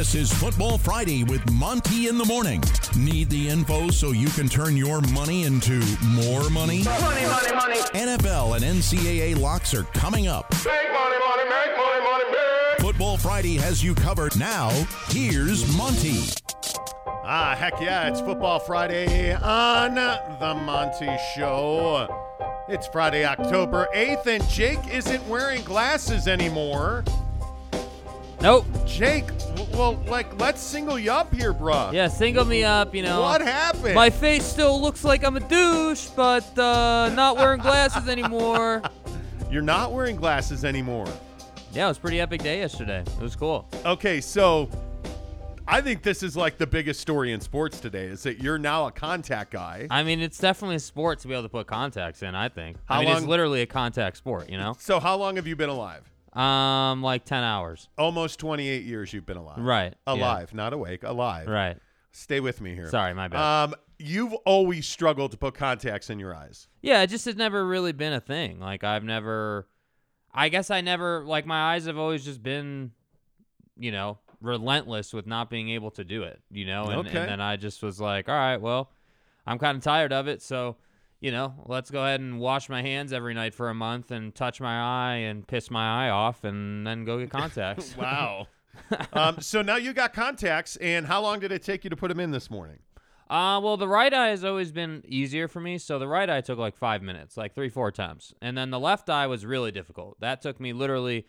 This is Football Friday with Monty in the morning. Need the info so you can turn your money into more money? Money, money, money. NFL and NCAA locks are coming up. Make money, money, make money, money, make. Football Friday has you covered. Now, here's Monty. Ah, heck yeah, it's Football Friday on The Monty Show. It's Friday, October 8th, and Jake isn't wearing glasses anymore. Nope. Jake, w- well, like, let's single you up here, bruh. Yeah, single me up, you know. What happened? My face still looks like I'm a douche, but uh, not wearing glasses anymore. You're not wearing glasses anymore. Yeah, it was a pretty epic day yesterday. It was cool. Okay, so I think this is like the biggest story in sports today is that you're now a contact guy. I mean, it's definitely a sport to be able to put contacts in, I think. How I mean, long- it's literally a contact sport, you know? So, how long have you been alive? Um, like 10 hours. Almost 28 years you've been alive. Right, yeah. Alive, not awake, alive. Right. Stay with me here. Sorry, my bad. Um, you've always struggled to put contacts in your eyes. Yeah, it just has never really been a thing. Like I've never I guess I never like my eyes have always just been, you know, relentless with not being able to do it, you know? And, Okay. and then I just was like, all right, well, I'm kind of tired of it, so you know, let's go ahead and wash my hands every night for a month and touch my eye and piss my eye off and then go get contacts. Wow. um, so now you got contacts, and how long did it take you to put them in this morning? Uh, well, the right eye has always been easier for me. So the right eye took like five minutes, like three, four times. And then the left eye was really difficult. That took me literally,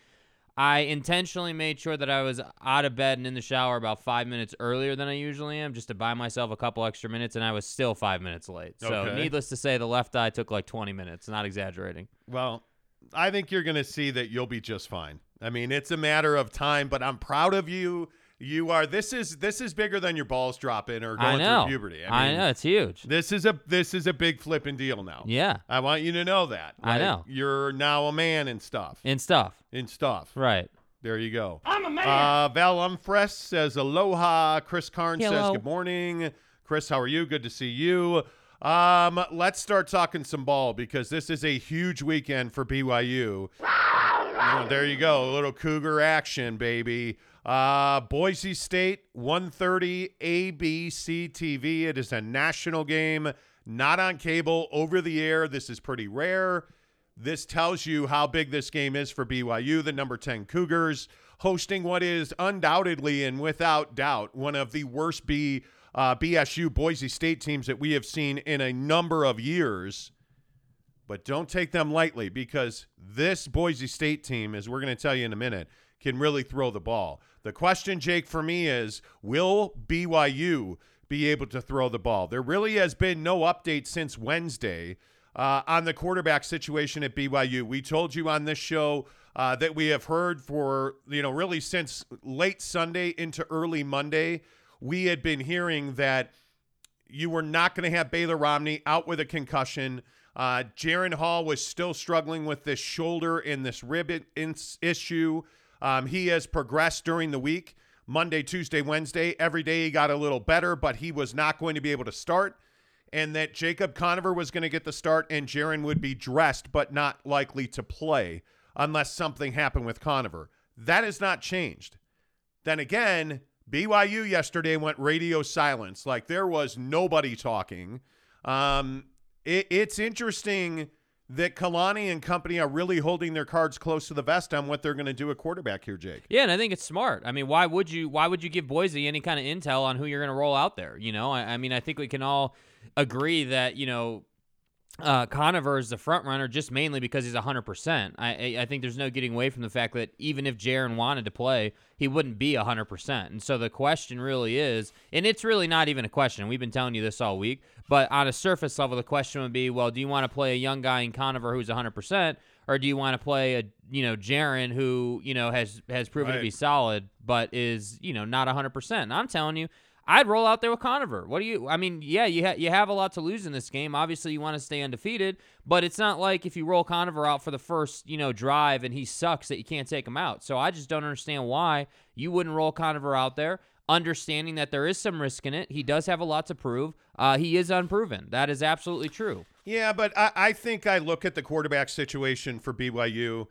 I intentionally made sure that I was out of bed and in the shower about five minutes earlier than I usually am, just to buy myself a couple extra minutes. And I was still five minutes late. So Okay. needless to say, the left eye took like 20 minutes, not exaggerating. Well, I think you're going to see that you'll be just fine. I mean, it's a matter of time, but I'm proud of you. You are. This is this is bigger than your balls dropping or I going know. through puberty. I, mean, know. It's huge. This is a this is a big flipping deal now. Yeah. I want you to know that. I know. You're now a man and stuff. And stuff. And stuff. Right. There you go. I'm a man. Uh, Val Umfres says aloha. Chris Carn says good morning. Chris, how are you? Good to see you. Um, let's start talking some ball because this is a huge weekend for BYU. Oh, there you go, a little Cougar action, baby. Uh, Boise State, 130 ABC TV. It is a national game, not on cable, over the air. This is pretty rare. This tells you how big this game is for BYU, the number 10 Cougars, hosting what is undoubtedly and without doubt one of the worst B, uh, BSU Boise State teams that we have seen in a number of years. But don't take them lightly because this Boise State team, as we're going to tell you in a minute, can really throw the ball. The question, Jake, for me is will BYU be able to throw the ball? There really has been no update since Wednesday uh, on the quarterback situation at BYU. We told you on this show uh, that we have heard for, you know, really since late Sunday into early Monday, we had been hearing that you were not going to have Baylor Romney out with a concussion. Uh, Jaren Hall was still struggling with this shoulder and this rib issue. Um, he has progressed during the week Monday, Tuesday, Wednesday. Every day he got a little better, but he was not going to be able to start. And that Jacob Conover was going to get the start and Jaren would be dressed, but not likely to play unless something happened with Conover. That has not changed. Then again, BYU yesterday went radio silence. Like there was nobody talking. Um, it, it's interesting that Kalani and company are really holding their cards close to the vest on what they're going to do at quarterback here, Jake. Yeah, and I think it's smart. I mean, why would you why would you give Boise any kind of intel on who you're going to roll out there? You know, I, I mean, I think we can all agree that you know uh, Conover is the front runner just mainly because he's 100%. I, I I think there's no getting away from the fact that even if Jaren wanted to play, he wouldn't be 100%. And so the question really is, and it's really not even a question. We've been telling you this all week, but on a surface level, the question would be, well, do you want to play a young guy in Conover who's 100%, or do you want to play a you know Jaren who you know has has proven to be solid but is you know not 100%? And I'm telling you. I'd roll out there with Conover. What do you? I mean, yeah, you ha- you have a lot to lose in this game. Obviously, you want to stay undefeated, but it's not like if you roll Conover out for the first you know drive and he sucks that you can't take him out. So I just don't understand why you wouldn't roll Conover out there, understanding that there is some risk in it. He does have a lot to prove. Uh, he is unproven. That is absolutely true. Yeah, but I, I think I look at the quarterback situation for BYU.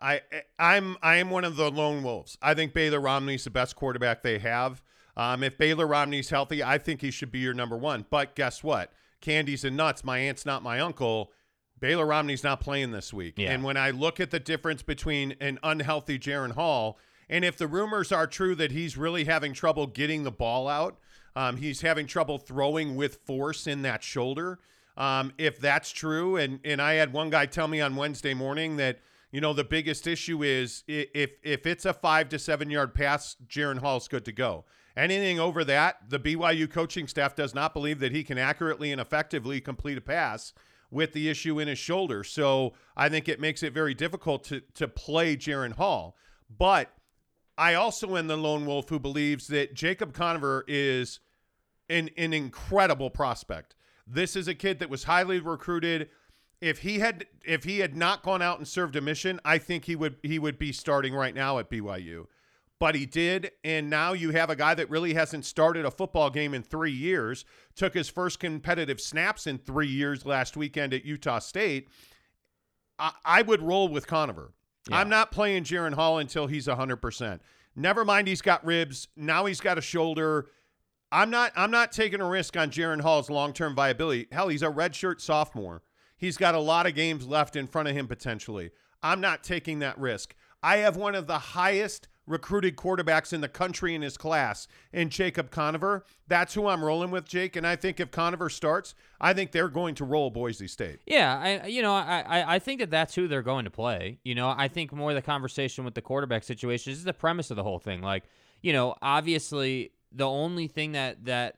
I I'm I am one of the lone wolves. I think Baylor Romney's the best quarterback they have. Um, if Baylor Romney's healthy, I think he should be your number one. But guess what? Candies and nuts. My aunt's not my uncle. Baylor Romney's not playing this week. Yeah. And when I look at the difference between an unhealthy Jaren Hall and if the rumors are true that he's really having trouble getting the ball out, um, he's having trouble throwing with force in that shoulder. Um, if that's true, and and I had one guy tell me on Wednesday morning that you know the biggest issue is if if it's a five to seven yard pass, Jaren Hall's good to go. Anything over that, the BYU coaching staff does not believe that he can accurately and effectively complete a pass with the issue in his shoulder. So I think it makes it very difficult to to play Jaren Hall. But I also am the lone wolf who believes that Jacob Conover is an, an incredible prospect. This is a kid that was highly recruited. If he had if he had not gone out and served a mission, I think he would he would be starting right now at BYU. But he did, and now you have a guy that really hasn't started a football game in three years. Took his first competitive snaps in three years last weekend at Utah State. I, I would roll with Conover. Yeah. I'm not playing Jaren Hall until he's 100%. Never mind he's got ribs. Now he's got a shoulder. I'm not I'm not taking a risk on Jaren Hall's long-term viability. Hell, he's a redshirt sophomore. He's got a lot of games left in front of him potentially. I'm not taking that risk. I have one of the highest recruited quarterbacks in the country in his class in Jacob Conover. That's who I'm rolling with, Jake. And I think if Conover starts, I think they're going to roll Boise State. Yeah, I you know I, I I think that that's who they're going to play. You know, I think more the conversation with the quarterback situation is the premise of the whole thing. Like, you know, obviously the only thing that that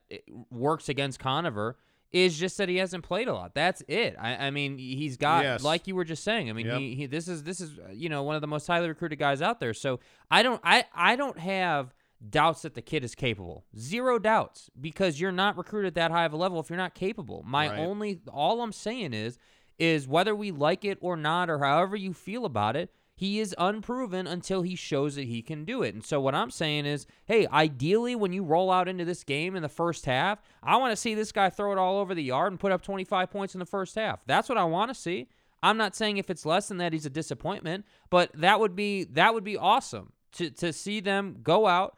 works against Conover is just that he hasn't played a lot. That's it. I, I mean, he's got Yes. like you were just saying. I mean, Yep. he, he this is this is you know one of the most highly recruited guys out there. So I don't I I don't have doubts that the kid is capable. Zero doubts because you're not recruited that high of a level if you're not capable. My Right. only all I'm saying is is whether we like it or not or however you feel about it, he is unproven until he shows that he can do it. And so what I'm saying is, hey, ideally when you roll out into this game in the first half, I want to see this guy throw it all over the yard and put up 25 points in the first half. That's what I want to see. I'm not saying if it's less than that he's a disappointment, but that would be that would be awesome to to see them go out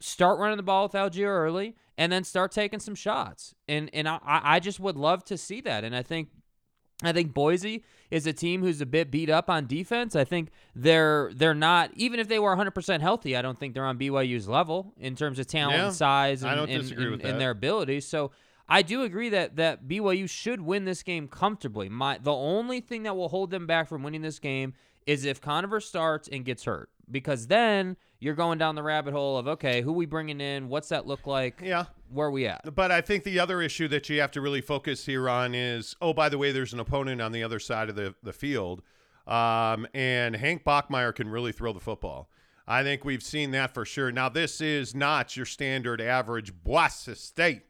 start running the ball with Allgeier early, and then start taking some shots. And and I, I just would love to see that. And I think I think Boise is a team who's a bit beat up on defense. I think they're they're not even if they were 100% healthy, I don't think they're on BYU's level in terms of talent Yeah, and size and, and- and- and their abilities. So I do agree that that BYU should win this game comfortably. My the only thing that will hold them back from winning this game is if Conover starts and gets hurt, because then you're going down the rabbit hole of okay, who we bringing in? What's that look like? Yeah. Where we at? But I think the other issue that you have to really focus here on is oh, by the way, there's an opponent on the other side of the, the field. Um, and Hank Bachmeier can really throw the football. I think we've seen that for sure. Now, this is not your standard average Boise State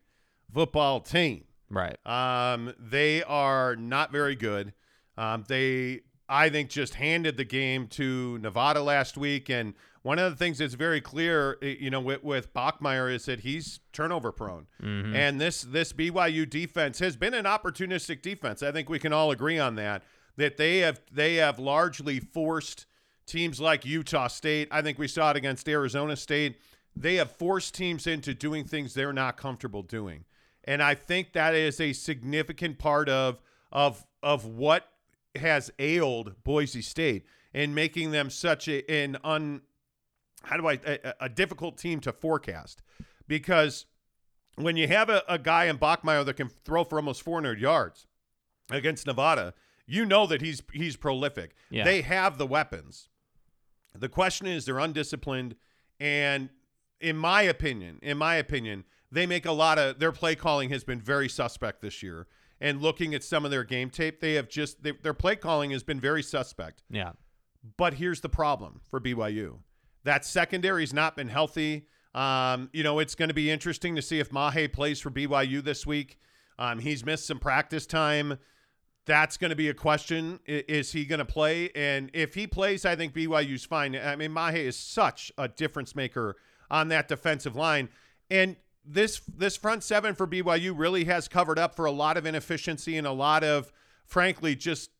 football team. Right. Um, they are not very good. Um, they, I think, just handed the game to Nevada last week. And one of the things that's very clear, eh, you know, with, with Bachmeier is that he's turnover prone. And this this BYU defense has been an opportunistic defense. I think we can all agree on that. That they have they have largely forced teams like Utah State. I think we saw it against Arizona State. They have forced teams into doing things they're not comfortable doing. And I think that is a significant part of of of what has ailed Boise State and making them such a, an un how do I a, a difficult team to forecast because when you have a, a guy in Bachmeier that can throw for almost 400 yards against Nevada, you know that he's he's prolific. Yeah. They have the weapons. The question is they're undisciplined and in my opinion, in my opinion, they make a lot of their play calling has been very suspect this year. And looking at some of their game tape, they have just they, their play calling has been very suspect. Yeah. But here's the problem for BYU. That secondary's not been healthy. Um, you know, it's going to be interesting to see if Mahe plays for BYU this week. Um, he's missed some practice time. That's going to be a question. Is he going to play? And if he plays, I think BYU's fine. I mean, Mahe is such a difference maker on that defensive line. And this this front seven for BYU really has covered up for a lot of inefficiency and a lot of, frankly, just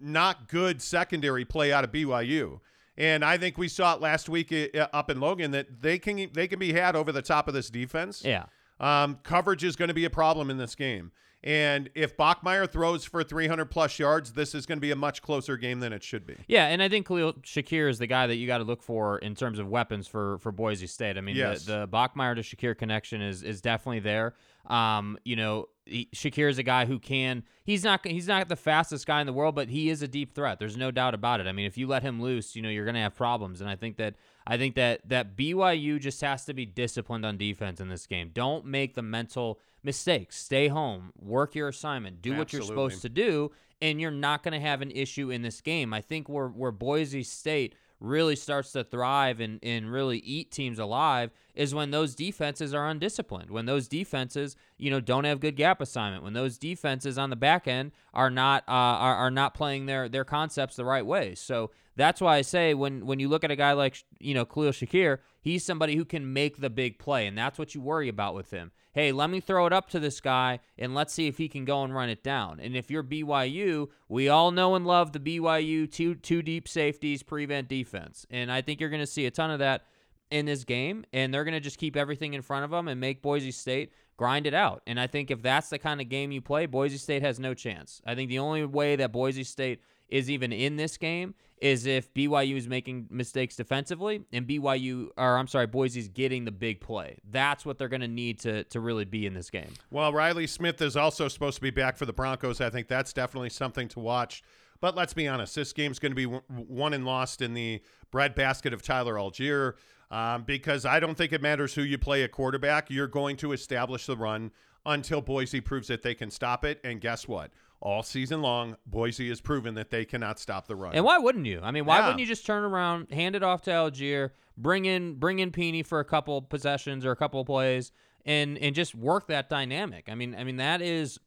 not good secondary play out of BYU. And I think we saw it last week uh, up in Logan that they can they can be had over the top of this defense. Yeah. Um, coverage is going to be a problem in this game. And if Bachmeier throws for 300 plus yards, this is going to be a much closer game than it should be. Yeah, and I think Khalil Shakir is the guy that you got to look for in terms of weapons for for Boise State. I mean, Yes. the, the Bachmeier to Shakir connection is is definitely there. Um, you know, Shakir is a guy who can. He's not he's not the fastest guy in the world, but he is a deep threat. There's no doubt about it. I mean, if you let him loose, you know, you're going to have problems. And I think that I think that that BYU just has to be disciplined on defense in this game. Don't make the mental mistakes. Stay home, work your assignment, do what you're supposed to do, and you're not going to have an issue in this game. I think where where Boise State really starts to thrive and, and really eat teams alive is when those defenses are undisciplined. When those defenses, you know, don't have good gap assignment. When those defenses on the back end are not uh, are, are not playing their their concepts the right way. So that's why I say when when you look at a guy like you know Khalil Shakir, he's somebody who can make the big play, and that's what you worry about with him. Hey, let me throw it up to this guy, and let's see if he can go and run it down. And if you're BYU, we all know and love the BYU two two deep safeties prevent defense, and I think you're going to see a ton of that in this game, and they're going to just keep everything in front of them and make Boise State grind it out. And I think if that's the kind of game you play, Boise State has no chance. I think the only way that Boise State is even in this game is if BYU is making mistakes defensively and BYU or I'm sorry, Boise's getting the big play. That's what they're going to need to to really be in this game. Well, Riley Smith is also supposed to be back for the Broncos. I think that's definitely something to watch. But let's be honest, this game's going to be won and lost in the breadbasket of Tyler Allgeier um, because I don't think it matters who you play at quarterback. You're going to establish the run until Boise proves that they can stop it. And guess what? All season long, Boise has proven that they cannot stop the run. And why wouldn't you? I mean, why Yeah. wouldn't you just turn around, hand it off to Allgeier, bring in bring in Peony for a couple possessions or a couple plays, and and just work that dynamic? I mean, I mean that is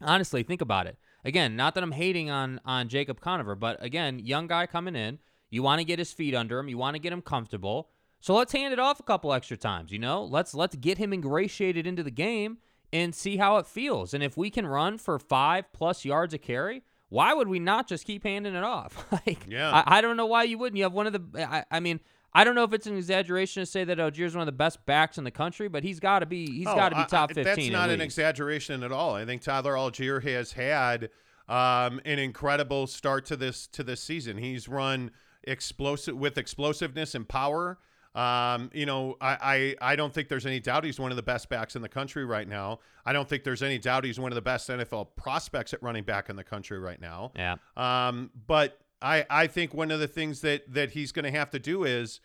honestly think about it. Again, not that I'm hating on on Jacob Conover, but again, young guy coming in, you want to get his feet under him, you want to get him comfortable. So let's hand it off a couple extra times, you know? Let's let's get him ingratiated into the game and see how it feels. And if we can run for 5 plus yards a carry, why would we not just keep handing it off? like Yeah. I, I don't know why you wouldn't. You have one of the I, I mean, I don't know if it's an exaggeration to say that Allgeier's one of the best backs in the country, but he's got to be he's Oh, got to be top I- 15 That's not an exaggeration at all. I think Tyler Allgeier has had um, an incredible start to this to this season. He's run explosive with explosiveness and power. Um, you know, I, I I don't think there's any doubt he's one of the best backs in the country right now. I don't think there's any doubt he's one of the best NFL prospects at running back in the country right now. yeah. Um, but I, I think one of the things that that he's going to have to do is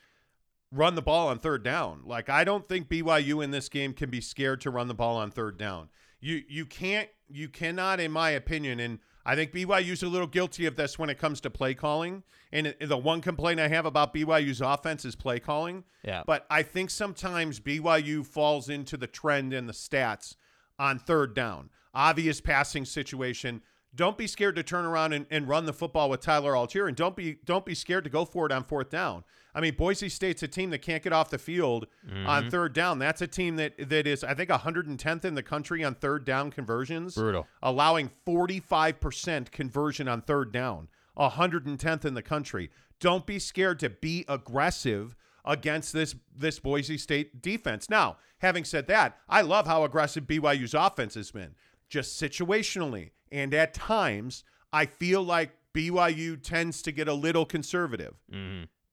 run the ball on third down. Like I don't think BYU in this game can be scared to run the ball on third down. You you can't you cannot, in my opinion, and I think BYU's a little guilty of this when it comes to play calling. And the one complaint I have about BYU's offense is play calling. Yeah. But I think sometimes BYU falls into the trend and the stats on third down. Obvious passing situation. Don't be scared to turn around and, and run the football with Tyler Allgeier, and don't be don't be scared to go for it on fourth down. I mean, Boise State's a team that can't get off the field Mm-hmm. on third down. That's a team that that is, I think, 110th in the country on third down conversions, Brutal. allowing 45% conversion on third down, 110th in the country. Don't be scared to be aggressive against this this Boise State defense. Now, having said that, I love how aggressive BYU's offense has been. Just situationally and at times, I feel like BYU tends to get a little conservative.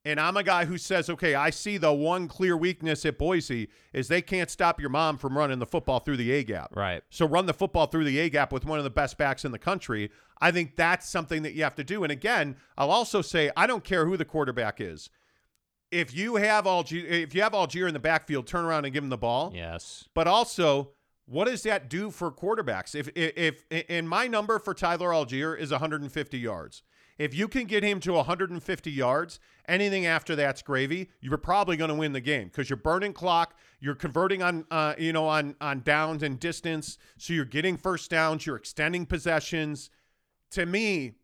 And I'm a guy who says, okay, I see the one clear weakness at Boise is they can't stop your mom from running the football through the A gap. Right. So run the football through the A gap with one of the best backs in the country. I think that's something that you have to do. And again, I'll also say I don't care who the quarterback is. If you have Allgeier, if you have Allgeier in the backfield, turn around and give him the ball. Yes. But also, what does that do for quarterbacks? If if, if and my number for Tyler Allgeier is 150 yards. If you can get him to 150 yards, anything after that's gravy. You're probably going to win the game because you're burning clock. You're converting on, uh, you know, on on downs and distance. So you're getting first downs. You're extending possessions. To me,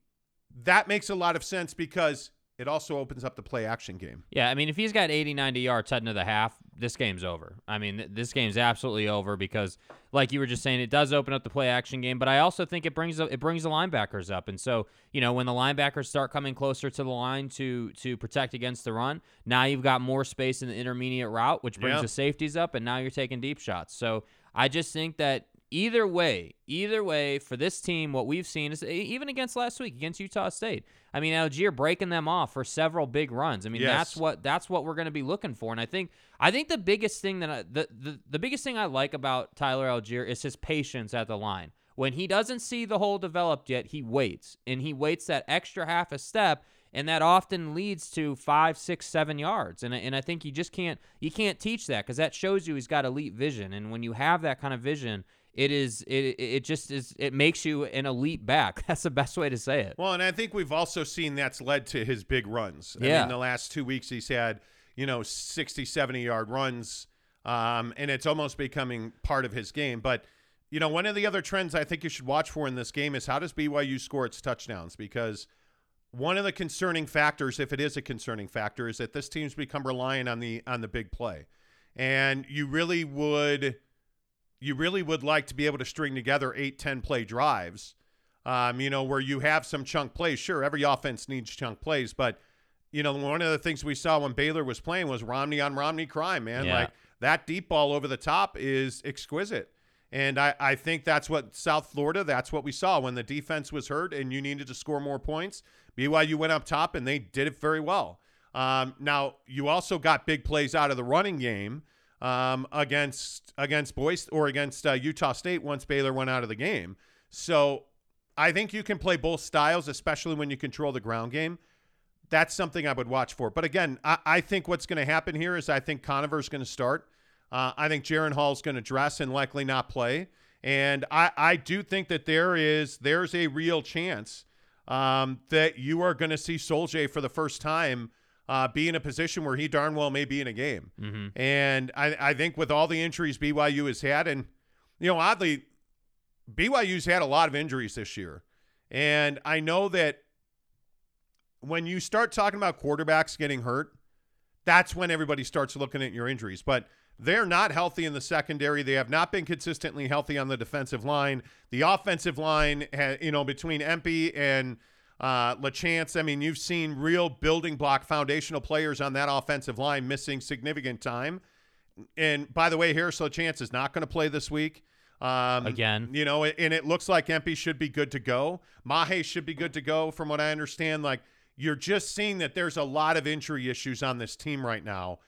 that makes a lot of sense because it also opens up the play action game. Yeah, I mean, if he's got 80, 90 yards heading to the half, this game's over. I mean, th- this game's absolutely over because, like you were just saying, it does open up the play action game. But I also think it brings the, it brings the linebackers up, and so you know when the linebackers start coming closer to the line to to protect against the run, now you've got more space in the intermediate route, which brings Yeah. the safeties up, and now you're taking deep shots. So I just think that either way, either way for this team, what we've seen is even against last week against Utah State. I mean, Allgeier breaking them off for several big runs. I mean, Yes. that's what that's what we're going to be looking for. And I think I think the biggest thing that I, the, the the biggest thing I like about Tyler Allgeier is his patience at the line. When he doesn't see the hole developed yet, he waits and he waits that extra half a step. And that often leads to five, six, seven yards, and I- and I think you just can't you can't teach that because that shows you he's got elite vision, and when you have that kind of vision, it is it it just is it makes you an elite back. That's the best way to say it. Well, and I think we've also seen that's led to his big runs. I Yeah. mean, the last two weeks he's had, you know, 60, 70 yard runs, um, and it's almost becoming part of his game. But, you know, one of the other trends I think you should watch for in this game is how does BYU score its touchdowns? Because one of the concerning factors, if it is a concerning factor, is that this team's become reliant on the on the big play. And you really would you really would like to be able to string together eight, 10 play drives um, you know, where you have some chunk plays. Sure, every offense needs chunk plays, but you know, one of the things we saw when Baylor was playing was Romney on Romney crime, man. Yeah. Like that deep ball over the top is exquisite. And I, I think that's what South Florida, that's what we saw when the defense was hurt and you needed to score more points. BYU went up top and they did it very well. Um, now, you also got big plays out of the running game um, against against Boise or against uh, Utah State once Baylor went out of the game. So I think you can play both styles, especially when you control the ground game. That's something I would watch for. But again, I, I think what's going to happen here is I think Conover's going to start. Uh, I think Jaren Hall's going to dress and likely not play. And I, I do think that there is there's a real chance um, that you are going to see Soljay for the first time uh, be in a position where he darn well may be in a game. And I, I think with all the injuries BYU has had, and you know, oddly, BYU's had a lot of injuries this year. And I know that when you start talking about quarterbacks getting hurt, that's when everybody starts looking at your injuries. But they're not healthy in the secondary. They have not been consistently healthy on the defensive line. The offensive line, you know, between Empey and uh, LaChance, I mean, you've seen real building block foundational players on that offensive line missing significant time. And by the way, Harris LaChance is not going to play this week. Um, Again. you know, and it looks like Empey should be good to go. Mahe should be good to go, from what I understand. Like you're just seeing that there's a lot of injury issues on this team right now.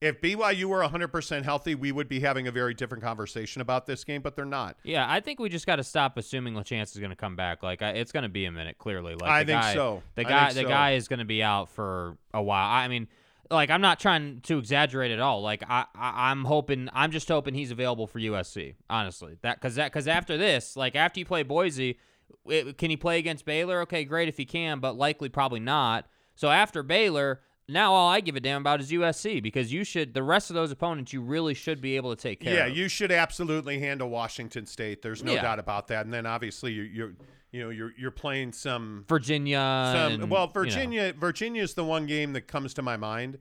If BYU were 100% healthy, we would be having a very different conversation about this game, but they're not. Yeah, I think we just got to stop assuming LaChance is going to come back. Like, I, it's going to be a minute, clearly. Like, I the think guy, so. The guy, the so. guy is going to be out for a while. I mean, like, I'm not trying to exaggerate at all. Like, I, I I'm hoping, I'm just hoping he's available for USC. Honestly, that because that because after this, like, after you play Boise, it, can he play against Baylor? Okay, great if he can, but likely probably not. So after Baylor. Now all I give a damn about is USC because you should the rest of those opponents you really should be able to take care of. Yeah, of. you should absolutely handle Washington State. There's no Yeah. doubt about that. And then obviously you you're you know you're you're playing some Virginia. some and, well you know. Virginia Virginia is the one game that comes to my mind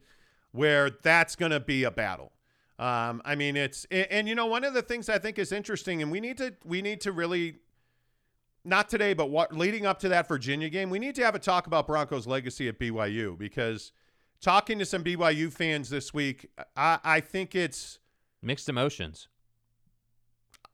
where that's going to be a battle. Um, I mean it's and, and you know one of the things I think is interesting and we need to we need to really not today but what leading up to that Virginia game we need to have a talk about Broncos legacy at BYU because talking to some BYU fans this week I I think it's Mixed emotions.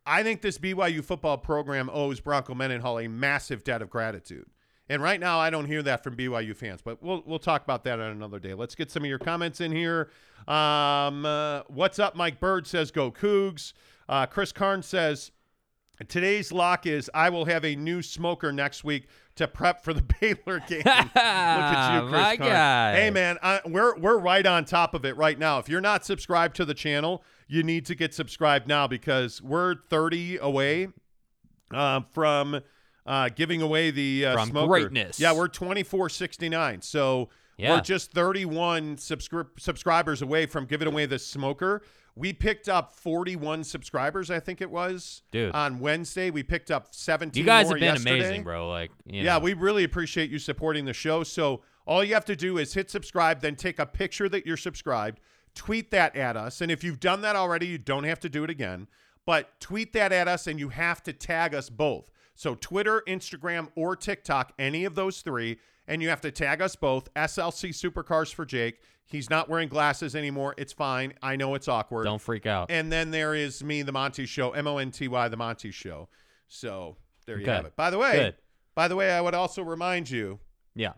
I think this BYU football program owes Bronco Mendenhall a massive debt of gratitude. And right now, I don't hear that from BYU fans, but we'll we'll talk about that on another day. Let's get some of your comments in here. Um, uh, what's up? Mike Bird says, "Go Cougs." Uh, Chris Karn says, "Today's lock is I will have a new smoker next week to prep for the Baylor game." Look at you, Chris My Karn. guy. Hey, man, I, we're we're right on top of it right now. If you're not subscribed to the channel, you need to get subscribed now because we're 30 away uh, from uh, giving away the uh, From smoker. greatness. Yeah, we're 24.69. So Yeah. we're just 31 subscri- subscribers away from giving away the smoker. We picked up 41 subscribers, I think it was, Dude. on Wednesday. We picked up 17 You guys more have been yesterday. amazing, bro. Like, you Yeah, know. we really appreciate you supporting the show. So All you have to do is hit subscribe, then take a picture that you're subscribed, tweet that at us. And if you've done that already, you don't have to do it again. But tweet that at us and you have to tag us both. So Twitter, Instagram, or TikTok, any of those three, and you have to tag us both. SLC Supercars for Jake. He's not wearing glasses anymore. It's fine. I know it's awkward. Don't freak out. And then there is me, the Monty Show, M O N T Y, the Monty Show. So there you Okay. have it. By the way, Good. by the way, I would also remind you, Yeah.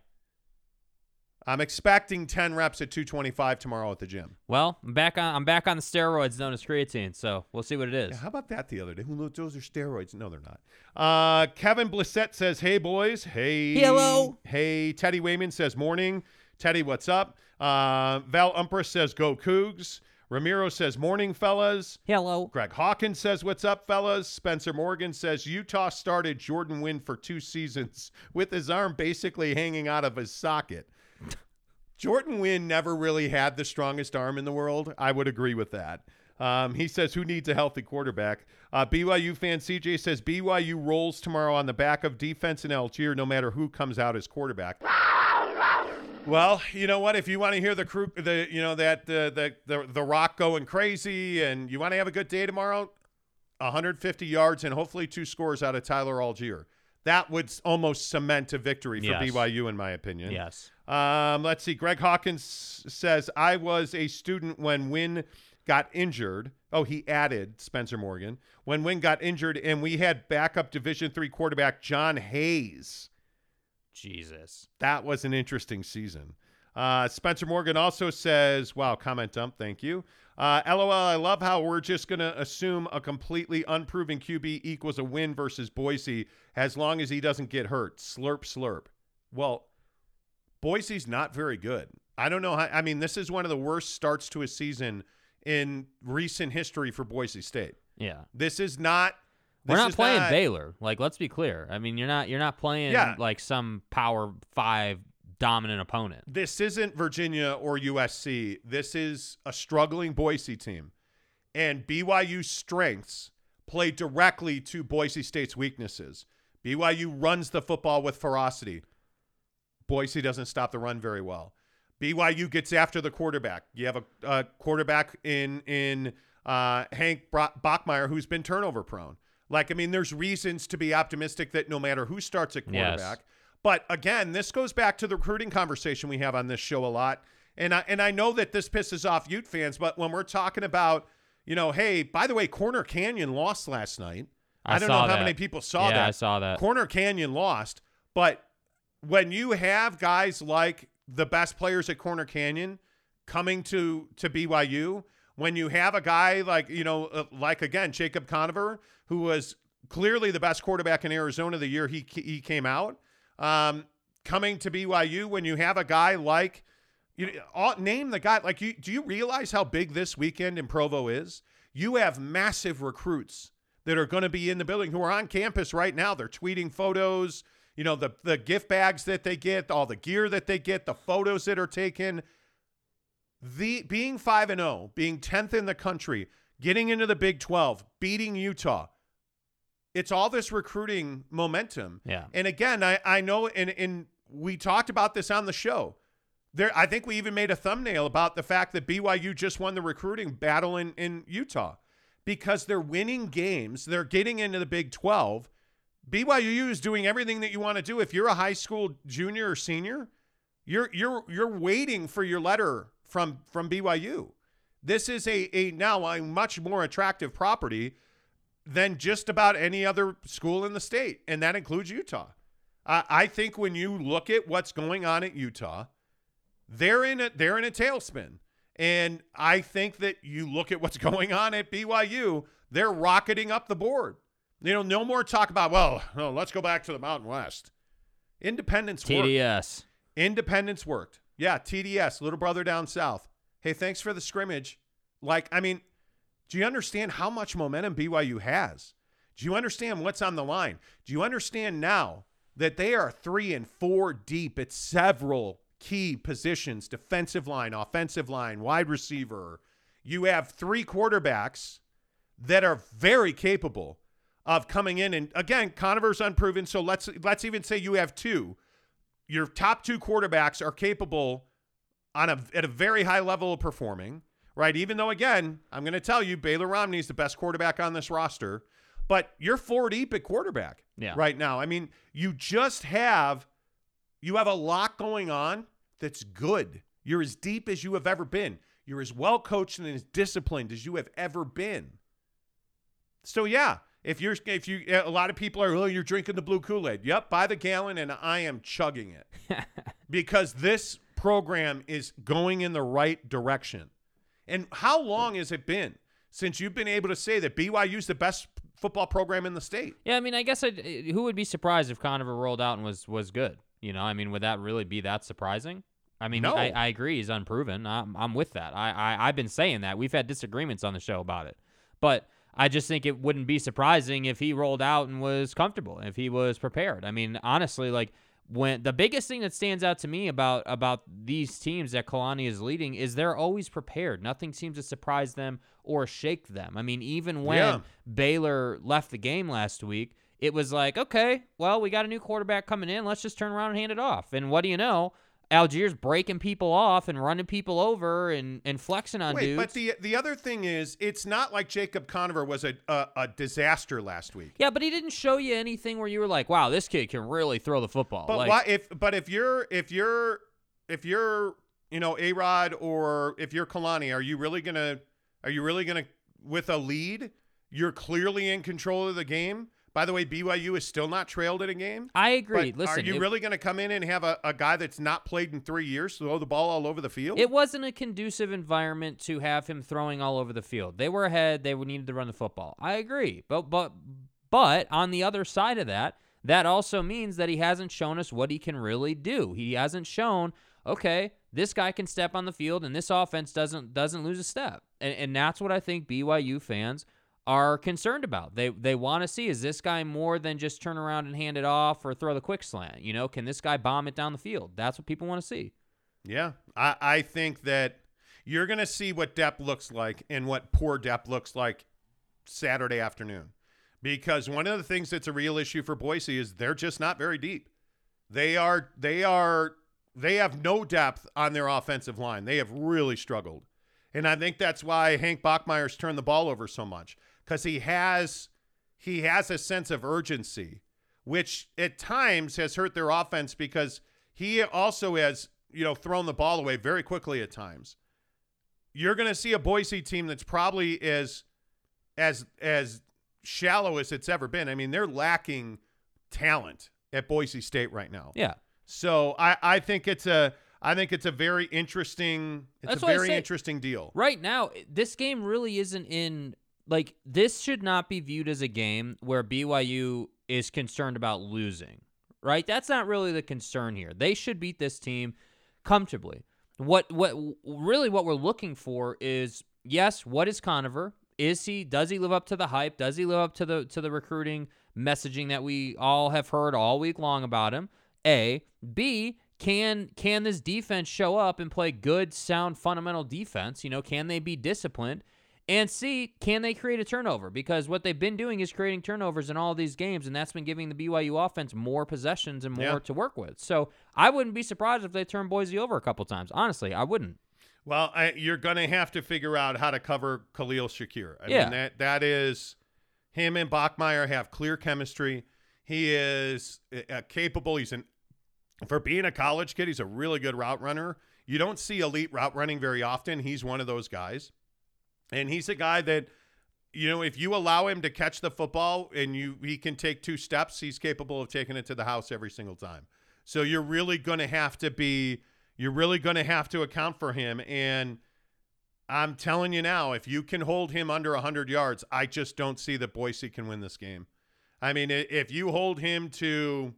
I'm expecting 10 reps at 225 tomorrow at the gym. Well, I'm back on. I'm back on the steroids known as creatine. So we'll see what it is. Yeah, how about that the other day? Who knows? Those are steroids. No, they're not. Uh, Kevin Blissett says, "Hey boys, hey, Hello. hey." Teddy Wayman says, "Morning, Teddy. What's up?" Uh, Val Umpress says, "Go Cougs." Ramiro says, "Morning, fellas." Hello. Greg Hawkins says, What's up, fellas? Spencer Morgan says, Utah started Jordan Wynn for two seasons with his arm basically hanging out of his socket. Jordan Wynn never really had the strongest arm in the world. I would agree with that. Um, he says, Who needs a healthy quarterback? Uh, BYU fan CJ says, BYU rolls tomorrow on the back of defense in Allgeier, no matter who comes out as quarterback. Well, you know what? If you want to hear the crew, the you know that uh, the the the rock going crazy, and you want to have a good day tomorrow, 150 yards and hopefully two scores out of Tyler Allgeier. That would almost cement a victory for Yes. BYU, in my opinion. Yes. Um, let's see. Greg Hawkins says, I was a student when Wynn got injured. Oh, he added Spencer Morgan. When Wynn got injured, and we had backup Division three quarterback Jon Hays. Jesus. That was an interesting season. Uh, Spencer Morgan also says, wow, comment dump. Thank you. Uh, LOL, I love how we're just going to assume a completely unproven QB equals a win versus Boise as long as he doesn't get hurt. Slurp, slurp. Well, Boise's not very good. I don't know how, I mean, this is one of the worst starts to a season in recent history for Boise State. Yeah. This is not. We're not playing not- Baylor. Like, let's be clear. I mean, you're not. You're not playing Yeah. like some Power Five dominant opponent. this isn't Virginia or USC. This is a struggling Boise team. And BYU's strengths play directly to Boise State's weaknesses. BYU runs the football with ferocity. Boise doesn't stop the run very well. BYU gets after the quarterback. You have a, a quarterback in in uh, Hank Bachmeier who's been turnover prone. Like, I mean, there's reasons to be optimistic that no matter who starts at Yes. quarterback. But again, this goes back to the recruiting conversation we have on this show a lot. And I and I know that this pisses off Ute fans, but when we're talking about, you know, hey, by the way, Corner Canyon lost last night. I don't know how that. many people saw Yeah, that. I saw that. Corner Canyon lost, but when you have guys like the best players at Corner Canyon coming to to BYU, when you have a guy like you know uh, like again Jacob Conover, who was clearly the best quarterback in Arizona the year he he came out, um, coming to BYU, when you have a guy like you all, name the guy like you do you realize how big this weekend in Provo is? You have massive recruits that are going to be in the building who are on campus right now. They're tweeting photos, you know, the the gift bags that they get, all the gear that they get, the photos that are taken. The being 5 and 0, being 10th in the country, getting into the Big 12, beating Utah. It's all this recruiting momentum. Yeah. And again, I, I know and and we talked about this on the show. There I think we even made a thumbnail about the fact that BYU just won the recruiting battle in, in Utah because they're winning games. They're getting into the Big 12. BYU is doing everything that you want to do. If you're a high school junior or senior, you're you're you're waiting for your letter from from BYU. This is a a now a much more attractive property than just about any other school in the state, and that includes Utah. I I think when you look at what's going on at Utah, they're in a they're in a tailspin, and I think that you look at what's going on at BYU, they're rocketing up the board. You know, no more talk about well, no, let's go back to the Mountain West. Independence worked. TDS. Independence worked. Yeah, TDS, little brother down south. Hey, thanks for the scrimmage. Like, I mean, do you understand how much momentum BYU has? Do you understand what's on the line? Do you understand now that they are three and four deep at several key positions defensive line, offensive line, wide receiver? You have three quarterbacks that are very capable of coming in and again Conover's unproven so let's let's even say you have two your top two quarterbacks are capable on a at a very high level of performing, right? Even though again, I'm going to tell you Baylor Romney is the best quarterback on this roster, but you're four deep at quarterback Yeah. right now. I mean, you just have you have a lot going on that's good. You're as deep as you have ever been. You're as well coached and as disciplined as you have ever been. So yeah, if you're if you a lot of people are oh you're drinking the blue Kool-Aid. Yep, buy the gallon and I am chugging it. because this program is going in the right direction. And how long has it been since you've been able to say that BYU's the best football program in the state? Yeah, I mean, I guess I'd, who would be surprised if Conover rolled out and was was good? You know, I mean, would that really be that surprising? I mean, No. I, I agree he's unproven. I'm, I'm with that. I, I I've been saying that. We've had disagreements on the show about it, but I just think it wouldn't be surprising if he rolled out and was comfortable, if he was prepared. I mean, honestly, like when the biggest thing that stands out to me about about these teams that Kalani is leading is they're always prepared. Nothing seems to surprise them or shake them. I mean, even when Yeah. Baylor left the game last week, it was like, okay, well, we got a new quarterback coming in. Let's just turn around and hand it off. And what do you know? Allgeier's breaking people off and running people over and, and flexing on Wait, dudes. but the the other thing is, it's not like Jacob Conover was a, a a disaster last week. yeah, but he didn't show you anything where you were like, wow, this kid can really throw the football. But like, why if but if you're if you're if you're you know A Rod or if you're Kalani, are you really gonna are you really gonna with a lead? You're clearly in control of the game. By the way, BYU is still not trailed in a game. I agree. Listen, are you it, really going to come in and have a, a guy that's not played in three years throw the ball all over the field? it wasn't a conducive environment to have him throwing all over the field. They were ahead. They would needed to run the football. I agree. But but but on the other side of that, that also means that he hasn't shown us what he can really do. He hasn't shown, okay, this guy can step on the field and this offense doesn't doesn't lose a step. And and that's what I think BYU fans are concerned about. They they want to see is this guy more than just turn around and hand it off or throw the quick slant. You know, can this guy bomb it down the field? That's what people want to see. Yeah, I, I think that you're going to see what depth looks like and what poor depth looks like Saturday afternoon. Because one of the things that's a real issue for Boise is they're just not very deep. They are they are they have no depth on their offensive line. They have really struggled. And I think that's why Hank Bachmeier's turned the ball over so much cuz he has he has a sense of urgency which at times has hurt their offense because he also has, you know, thrown the ball away very quickly at times. You're going to see a Boise team that's probably as as as shallow as it's ever been. I mean, they're lacking talent at Boise State right now. Yeah. So I I think it's a I think it's a very interesting it's That's a very interesting deal. Right now, this game really isn't in like this should not be viewed as a game where BYU is concerned about losing. Right? That's not really the concern here. They should beat this team comfortably. What what really what we're looking for is yes, what is Conover? Is he does he live up to the hype? Does he live up to the to the recruiting messaging that we all have heard all week long about him? A, B, can can this defense show up and play good, sound, fundamental defense? You know, can they be disciplined? And C, can they create a turnover? Because what they've been doing is creating turnovers in all these games, and that's been giving the BYU offense more possessions and more Yeah. to work with. So I wouldn't be surprised if they turn Boise over a couple times. Honestly, I wouldn't. Well, I, you're going to have to figure out how to cover Khalil Shakir. I Yeah. mean, that that is him and Bachmeier have clear chemistry. He is uh, capable. He's an for being a college kid, he's a really good route runner. You don't see elite route running very often. He's one of those guys. And he's a guy that you know, if you allow him to catch the football and you he can take two steps, he's capable of taking it to the house every single time. So you're really going to have to be you're really going to have to account for him and I'm telling you now, if you can hold him under 100 yards, I just don't see that Boise can win this game. I mean, if you hold him to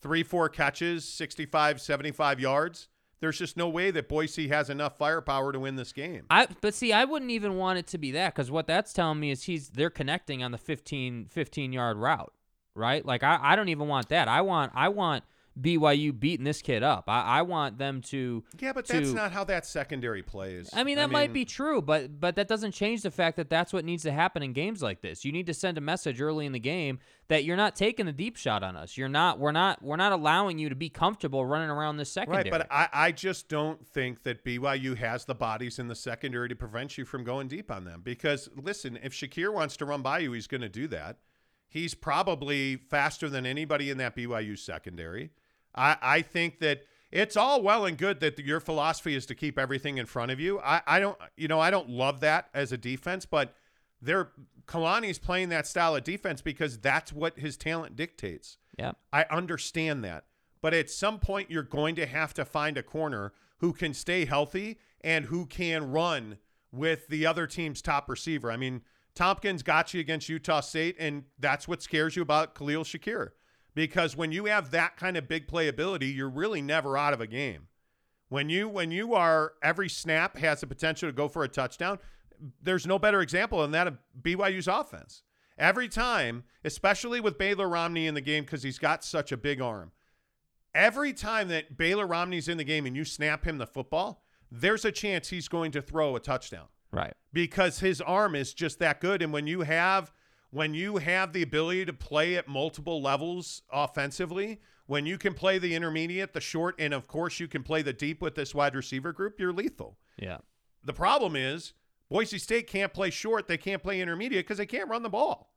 three, four catches, 65, 75 yards, there's just no way that Boise has enough firepower to win this game. I but see, I wouldn't even want it to be that because what that's telling me is he's they're connecting on the 15, 15 yard route, right? Like I, I don't even want that. I want I want BYU beating this kid up. I, I want them to. Yeah, but to, that's not how that secondary plays. I mean, that might be true, but but that doesn't change the fact that that's what needs to happen in games like this. You need to send a message early in the game that you're not taking a deep shot on us. You're not. We're not. We're not allowing you to be comfortable running around this secondary. Right, but I, I just don't think that BYU has the bodies in the secondary to prevent you from going deep on them. Because listen, if Shakir wants to run by you, he's going to do that. He's probably faster than anybody in that BYU secondary. I, I think that it's all well and good that your philosophy is to keep everything in front of you. I, I don't, you know, I don't love that as a defense, but they're Kalani's playing that style of defense because that's what his talent dictates. yeah. I understand that. But at some point, you're going to have to find a corner who can stay healthy and who can run with the other team's top receiver. I mean, Thompkins got you against Utah State, and that's what scares you about Khalil Shakir. Because when you have that kind of big playability, you're really never out of a game. When you when you are every snap has the potential to go for a touchdown, there's no better example than that of BYU's offense. Every time, especially with Baylor Romney in the game because he's got such a big arm, every time that Baylor Romney's in the game and you snap him the football, there's a chance he's going to throw a touchdown Right. because his arm is just that good and when you have when you have the ability to play at multiple levels offensively when you can play the intermediate the short and of course you can play the deep with this wide receiver group you're lethal. Yeah. the problem is boise state can't play short they can't play intermediate because they can't run the ball.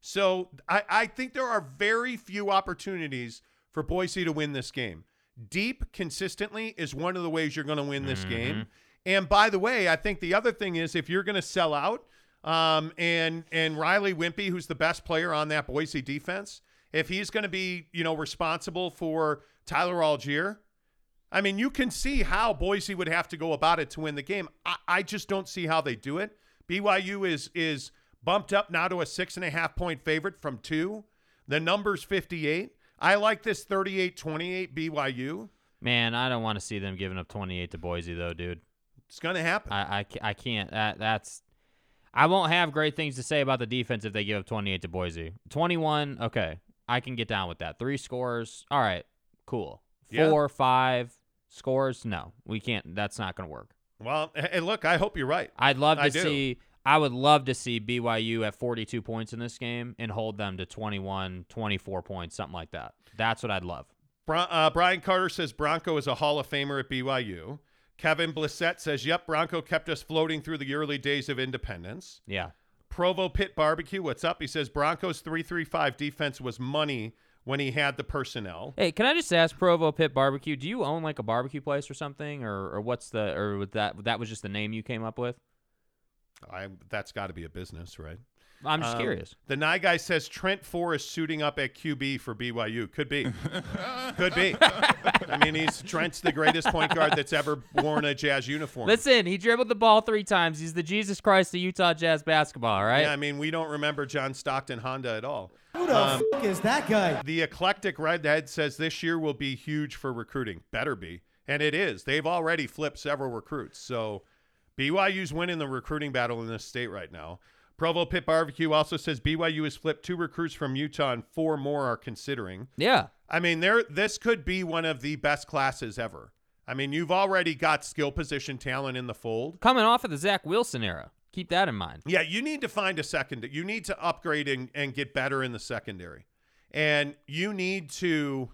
So I, I think there are very few opportunities for boise to win this game. Deep consistently is one of the ways you're going to win this mm-hmm. game. And by the way, I think the other thing is if you're going to sell out, um, and and Riley Whimpey, who's the best player on that Boise defense, if he's going to be you know responsible for Tyler Allgeier, I mean you can see how Boise would have to go about it to win the game. I, I just don't see how they do it. BYU is is bumped up now to a six and a half point favorite from two. The number's 58. I like this 38-28 BYU. Man, I don't want to see them giving up 28 to Boise though, dude. It's going to happen. I, I, I can't. That that's. I won't have great things to say about the defense if they give up 28 to Boise. 21, okay, I can get down with that. Three scores, all right, cool. Yeah. Four, five scores, no, we can't. That's not going to work. well, and look, I hope you're right. I'd love to I see. I would love to see BYU at 42 points in this game and hold them to 21, 24 points, something like that. That's what I'd love. Uh, Brian Carter says Bronco is a Hall of Famer at BYU. Kevin Blissett says, "Yep, Bronco kept us floating through the early days of independence." Yeah. Provo Pit Barbecue, what's up? He says Broncos three three five defense was money when he had the personnel. Hey, can I just ask Provo Pit Barbecue? Do you own like a barbecue place or something, or or what's the or was that that was just the name you came up with? I that's got to be a business, right? I'm just Um, curious. The Nye guy says Trent Forrest is suiting up at QB for BYU. Could be. Could be. I mean, he's Trent's the greatest point guard that's ever worn a Jazz uniform. Listen, he dribbled the ball three times. He's the Jesus Christ of Utah Jazz basketball, right? Yeah, I mean, we don't remember John Stockton Honda at all. Who the Um, f- is that guy? The eclectic redhead says this year will be huge for recruiting. Better be. And it is. They've already flipped several recruits. So BYU's winning the recruiting battle in this state right now. Provo Pit Barbecue also says BYU has flipped two recruits from Utah and four more are considering. Yeah. I mean, there this could be one of the best classes ever. I mean, you've already got skill position talent in the fold. Coming off of the Zach Wilson era. Keep that in mind. Yeah, you need to find a second. You need to upgrade and, and get better in the secondary. And you need to,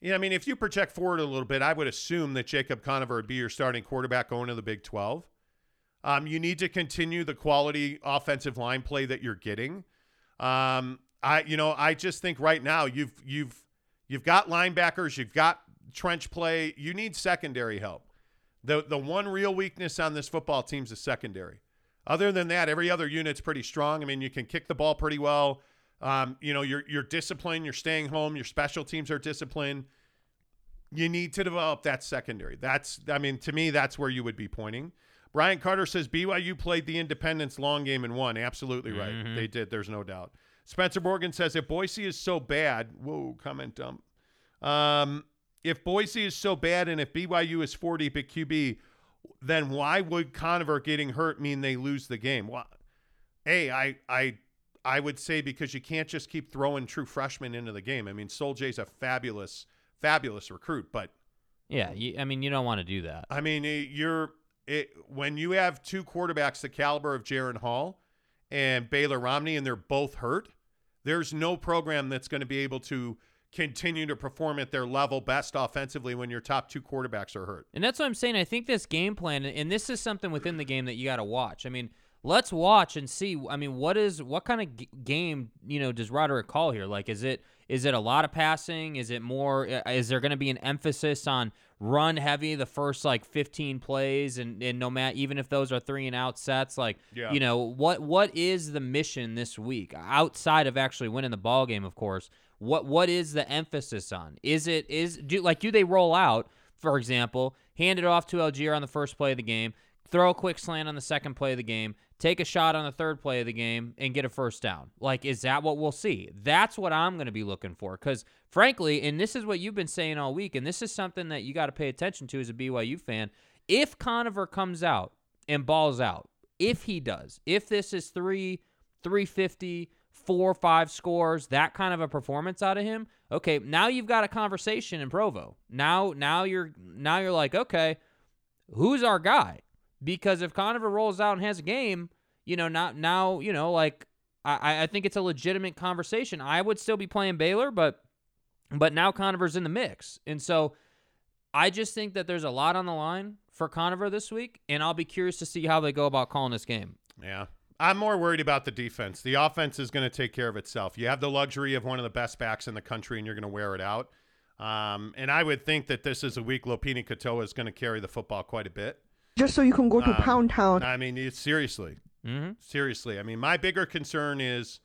you know, I mean, if you project forward a little bit, I would assume that Jacob Conover would be your starting quarterback going to the Big 12. Um, you need to continue the quality offensive line play that you're getting. Um, I, you know, I just think right now you've you've you've got linebackers, you've got trench play. You need secondary help. The the one real weakness on this football team's the secondary. Other than that, every other unit's pretty strong. I mean, you can kick the ball pretty well. Um, you know, you're you're disciplined. You're staying home. Your special teams are disciplined. You need to develop that secondary. That's, I mean, to me, that's where you would be pointing. Brian Carter says BYU played the Independence long game and won. Absolutely right. They did. There's no doubt. Spencer Morgan says if Boise is so bad, whoa, comment dump. Um, if Boise is so bad and if BYU is 40 at QB, then why would Conover getting hurt mean they lose the game? Well, hey, I I I would say because you can't just keep throwing true freshmen into the game. I mean, Sol-Jay's a fabulous, fabulous recruit, but Yeah, you, I mean, you don't want to do that. I mean, eh, you're it, when you have two quarterbacks the caliber of Jaren Hall and Baylor Romney, and they're both hurt. There's no program that's going to be able to continue to perform at their level best offensively when your top two quarterbacks are hurt. And that's what I'm saying. I think this game plan, and this is something within the game that you got to watch. I mean, let's watch and see. I mean, what is what kind of g- game you know does Roderick call here? Like, is it is it a lot of passing? Is it more? uh, Is there going to be an emphasis on run heavy the first like 15 plays, and and no matter even if those are three and out sets, like Yeah. you know what what is the mission this week outside of actually winning the ball game? Of course, what what is the emphasis on? Is it is do like do they roll out? For example, hand it off to Allgeier on the first play of the game, throw a quick slant on the second play of the game, take a shot on the third play of the game, and get a first down. Like, is that what we'll see? That's what I'm going to be looking for. Because, frankly, and this is what you've been saying all week, and this is something that you got to pay attention to as a BYU fan. If Conover comes out and balls out, if he does, if this is three, 350, four, five scores, that kind of a performance out of him, okay, now you've got a conversation in Provo. Now, now you're now you're like, okay, who's our guy? Because if Conover rolls out and has a game, you know, not now, you know, like I, I think it's a legitimate conversation. I would still be playing Baylor, but but now Conover's in the mix. And so I just think that there's a lot on the line for Conover this week, and I'll be curious to see how they go about calling this game. Yeah. I'm more worried about the defense. The offense is going to take care of itself. You have the luxury of one of the best backs in the country, and you're going to wear it out. Um, and I would think that this is a week Lopini Katoa is going to carry the football quite a bit. Just so you can go to Um, Pound Town. I mean, it's seriously, Mm-hmm. seriously. I mean, my bigger concern is,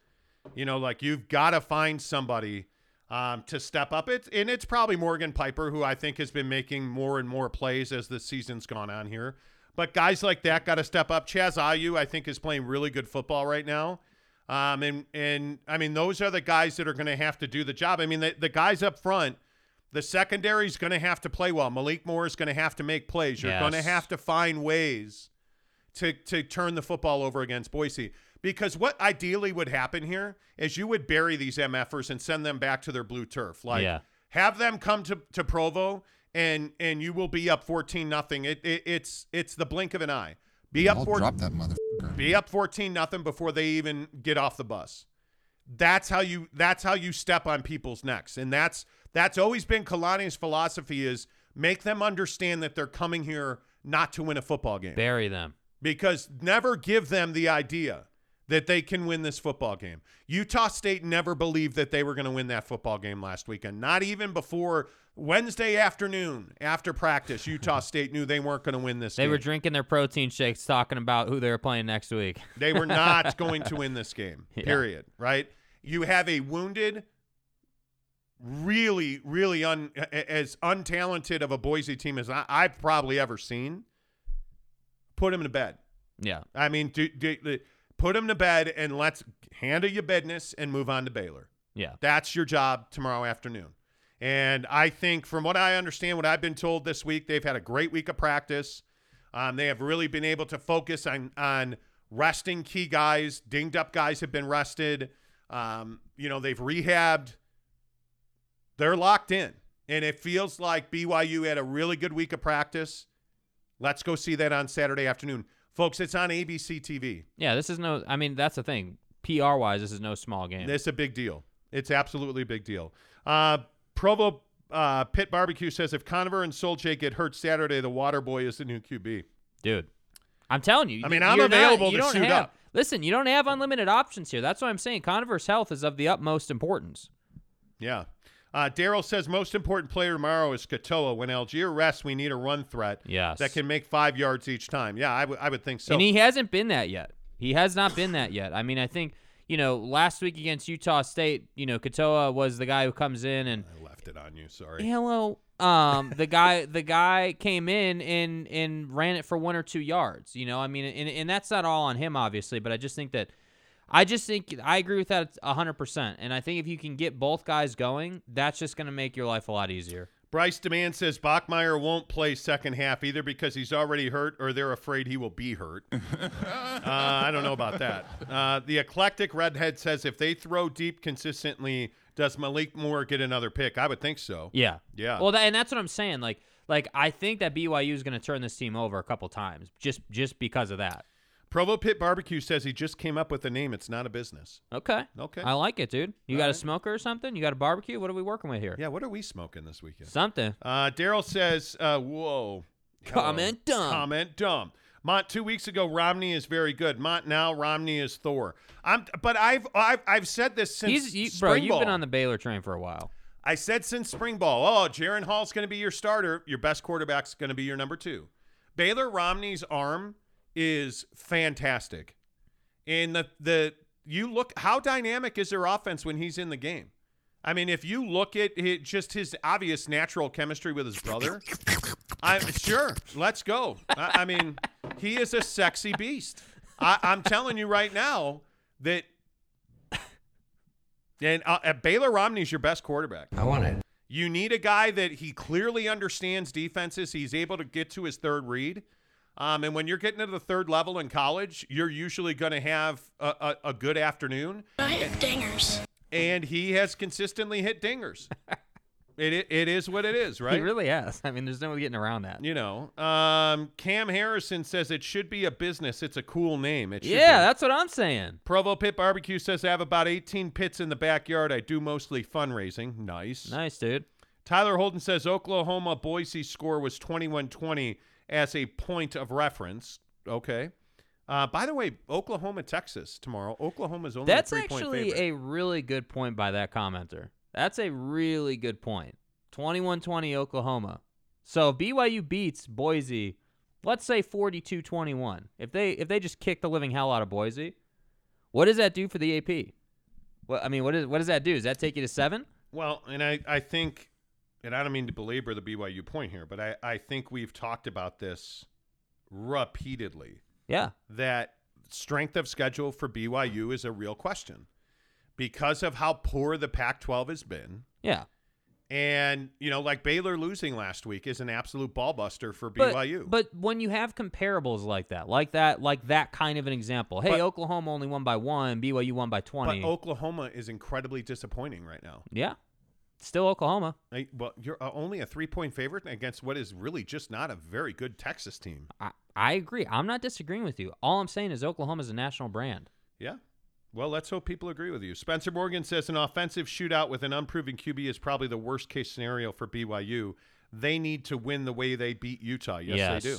you know, like you've got to find somebody um, to step up. It and it's probably Morgan Pyper, who I think has been making more and more plays as the season's gone on here. But guys like that got to step up. Chaz Ayu, I think, is playing really good football right now. Um, and and I mean, those are the guys that are going to have to do the job. I mean, the, the guys up front, the secondary is going to have to play well. Malik Moore is going to have to make plays. You're going to have to find ways to to turn the football over against Boise. Because what ideally would happen here is you would bury these MFers and send them back to their blue turf. Like Yeah. have them come to, to Provo and and you will be up 14 nothing. It, it it's it's the blink of an eye. Be up I'll 14 drop that motherfucker. be up 14 nothing before they even get off the bus. That's how you that's how you step on people's necks. And that's that's always been Kalani's philosophy is make them understand that they're coming here not to win a football game Bury them. because never give them the idea that they can win this football game. Utah State never believed that they were going to win that football game last weekend. Not even before Wednesday afternoon after practice, Utah State knew they weren't going to win this They game. were drinking their protein shakes, talking about who they were playing next week. They were not going to win this game. Yeah. Period. Right? You have a wounded, really, really un, as untalented of a Boise team as I, I've probably ever seen. Put him to bed. Yeah. I mean, do, do, do- put him to bed and let's handle your business and move on to Baylor. Yeah. That's your job tomorrow afternoon. And I think, from what I understand, what I've been told this week, they've had a great week of practice. Um, they have really been able to focus on on resting key guys. Dinged up guys have been rested. Um, you know, they've rehabbed. They're locked in, and it feels like BYU had a really good week of practice. Let's go see that on Saturday afternoon, folks. It's on ABC TV. Yeah. This is no, I mean, that's the thing. PR wise, this is no small game. It's a big deal. It's absolutely a big deal. Uh, Provo uh, Pit Barbecue says if Conover and Sol-Jay get hurt Saturday, the Water Boy is the new QB. Dude, I'm telling you. I mean, I'm you're not- available to suit have, up. Listen, you don't have unlimited options here. That's what I'm saying. Conover's health is of the utmost importance. Yeah. Uh, Daryl says most important player tomorrow is Katoa. When Allgeier rests, we need a run threat Yes. that can make five yards each time. Yeah, I would- I would think so. and he hasn't been that yet. He has not been that yet. I mean, I think, you know, last week against Utah State, you know, Katoa was the guy who comes in and I left it on you. Sorry. hello. Um, the guy, the guy came in and and ran it for one or two yards. You know, I mean, and, and that's not all on him, obviously, but I just think that, I just think I agree with that hundred percent. And I think if you can get both guys going, that's just going to make your life a lot easier. Bryce Demand says Bachmeier won't play second half either because he's already hurt or they're afraid he will be hurt. uh, I don't know about that. Uh, the eclectic redhead says if they throw deep consistently, Does Malik Moore get another pick? I would think so. Yeah. Yeah. Well, that, and that's what I'm saying. Like, like I think that BYU is going to turn this team over a couple times just just because of that. Provo Pit Barbecue says he just came up with a name. It's not a business. Okay. Okay. I like it, dude. You All got a smoker or something? You got a barbecue? What are we working with here? Yeah, what are we smoking this weekend? Something. Uh, Daryl says, uh, whoa. Comment Hello. dumb. Comment dumb. Mont, two weeks ago, Romney is very good. Mont now, Romney is Thor. I'm, but I've, I've, I've said this since He's you, bro. You've been on the Baylor train for a while. I said since spring ball, oh, Jaren Hall's going to be your starter. Your best quarterback's going to be your number two. Baylor Romney's arm is fantastic. And the the you look how dynamic is their offense when he's in the game. I mean, if you look at it, just his obvious natural chemistry with his brother, I'm sure. Let's go. I, I mean, he is a sexy beast. I, I'm telling you right now that. And uh, uh, Baylor Romney's your best quarterback. I want it. You need a guy that he clearly understands defenses. He's able to get to his third read. Um, and when you're getting to the third level in college, you're usually going to have a, a, a good afternoon. I hit dingers. And he has consistently hit dingers. it, it, it is what it is, right? He really has. I mean, there's no getting around that. You know, um, Cam Harrison says it should be a business. It's a cool name. It Yeah, be. that's what I'm saying. Provo Pit Barbecue says I have about 18 pits in the backyard. I do mostly fundraising. Nice. Nice, dude. Tyler Holden says Oklahoma Boise score was 21-20 as a point of reference. Okay. Uh, by the way, Oklahoma Texas tomorrow. Oklahoma's only That's actually a really good point by that commenter. That's a really good point. 21-20 Oklahoma. So BYU beats Boise, let's say 42-21. If they if they just kick the living hell out of Boise, what does that do for the AP? What I mean, what is what does that do? Does that take you to 7? Well, and I, I think, and I don't mean to belabor the BYU point here, but I, I think we've talked about this repeatedly Yeah. that strength of schedule for BYU is a real question because of how poor the Pac 12 has been. Yeah. And, you know, like Baylor losing last week is an absolute ball buster for BYU. but when you have comparables like that, like that, like that kind of an example. Hey, But- Oklahoma only won by one, BYU won by 20. But. Oklahoma is incredibly disappointing right now. yeah, still Oklahoma. Like, well, you're uh, only a three point favorite against what is really just not a very good Texas team. I, I agree. I'm not disagreeing with you. All I'm saying is Oklahoma's a national brand. Yeah. Well, let's hope people agree with you. Spencer Morgan says an offensive shootout with an unproven QB is probably the worst case scenario for BYU. They need to win the way they beat Utah. Yes, Yes. they do.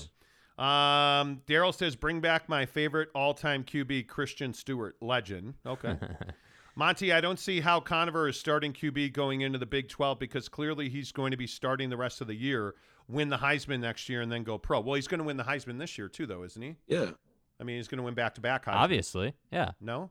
Um, Daryl says, bring back my favorite all time QB, Christian Stewart, legend. Okay. Monty, I don't see how Conover is starting QB going into the Big 12 because clearly he's going to be starting the rest of the year, win the Heisman next year, and then go pro. Well, he's going to win the Heisman this year, too, though, isn't he? Yeah. I mean, he's going to win back to back Heisman. Obviously, yeah. No?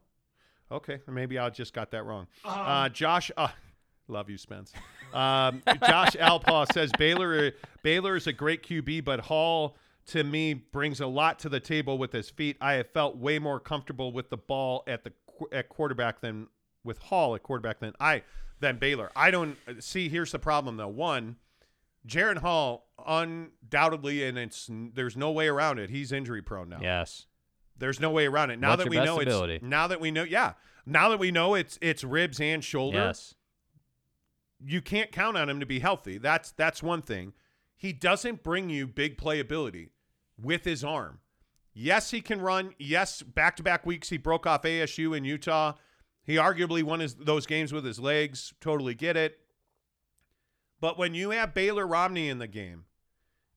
Okay, maybe I just got that wrong. Uh, Josh, uh, love you, Spence. Um, Josh Alpaw says Baylor Baylor is a great QB, but Hall to me brings a lot to the table with his feet. I have felt way more comfortable with the ball at the qu- at quarterback than with Hall at quarterback than I than Baylor. I don't uh, see. Here's the problem though. One, Jaren Hall undoubtedly, and it's there's no way around it. He's injury prone now. Yes. There's no way around it. Now What's that we know ability? it's now that we know, yeah. Now that we know it's it's ribs and shoulder, Yes. you can't count on him to be healthy. That's that's one thing. He doesn't bring you big playability with his arm. Yes, he can run. Yes, back to back weeks he broke off ASU in Utah. He arguably won his, those games with his legs. Totally get it. But when you have Baylor Romney in the game,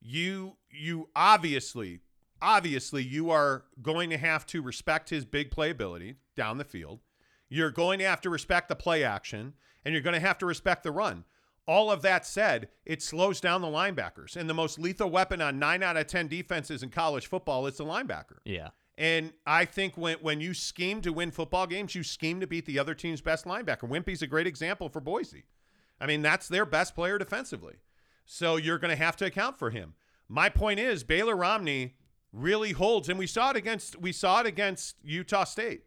you you obviously obviously you are going to have to respect his big playability down the field. You're going to have to respect the play action and you're going to have to respect the run. All of that said, it slows down the linebackers. And the most lethal weapon on 9 out of 10 defenses in college football is the linebacker. Yeah. And I think when when you scheme to win football games, you scheme to beat the other team's best linebacker. Whimpey's a great example for Boise. I mean, that's their best player defensively. So you're going to have to account for him. My point is Baylor Romney really holds and we saw it against we saw it against Utah State.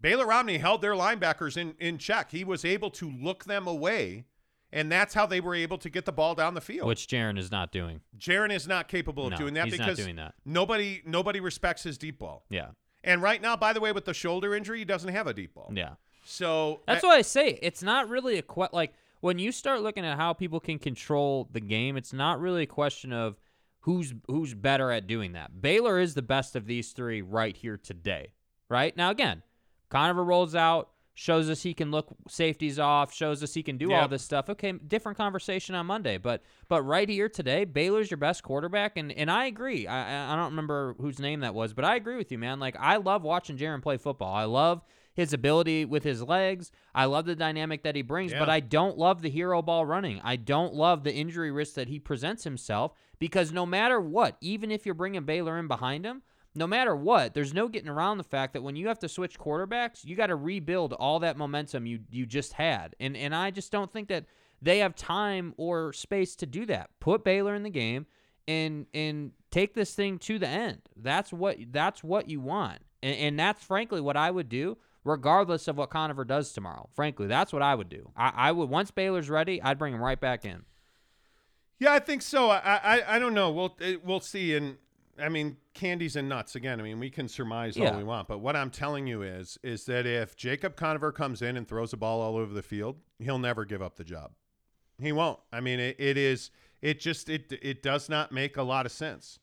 Baylor Romney held their linebackers in in check. He was able to look them away and that's how they were able to get the ball down the field. Which Jaren is not doing. Jaren is not capable of No, doing that he's not because doing that. nobody nobody respects his deep ball. Yeah. And right now, by the way, with the shoulder injury, he doesn't have a deep ball. Yeah. So That's I- why I say it's not really a que- like when you start looking at how people can control the game. It's not really a question of who's who's better at doing that. Baylor is the best of these three right here today. Right now, again, Conover rolls out, shows us he can look safeties off, shows us he can do all this stuff. Okay, different conversation on Monday, but but right here today, Baylor's your best quarterback, and and I agree. I I- don't remember whose name that was, but I agree with you, man. Like I love watching Jaren play football. I love his ability with his legs. I love the dynamic that he brings, but I don't love the hero ball running. I don't love the injury risk that he presents himself because no matter what, even if you're bringing Baylor in behind him, no matter what, there's no getting around the fact that when you have to switch quarterbacks, you got to rebuild all that momentum you you just had. And and I just don't think that they have time or space to do that. Put Baylor in the game and and take this thing to the end. That's what that's what you want. And, and that's frankly what I would do regardless of what Conover does tomorrow. Frankly, that's what I would do. I, I would once Baylor's ready, I'd bring him right back in. Yeah, I think so. I I, I don't know. We'll it, we'll see. And I mean, candies and nuts again. I mean, we can surmise Yeah. all we want, but what I'm telling you is is that if Jacob Conover comes in and throws the ball all over the field, he'll never give up the job. He won't. I mean, it, it is. It just it it does not make a lot of sense.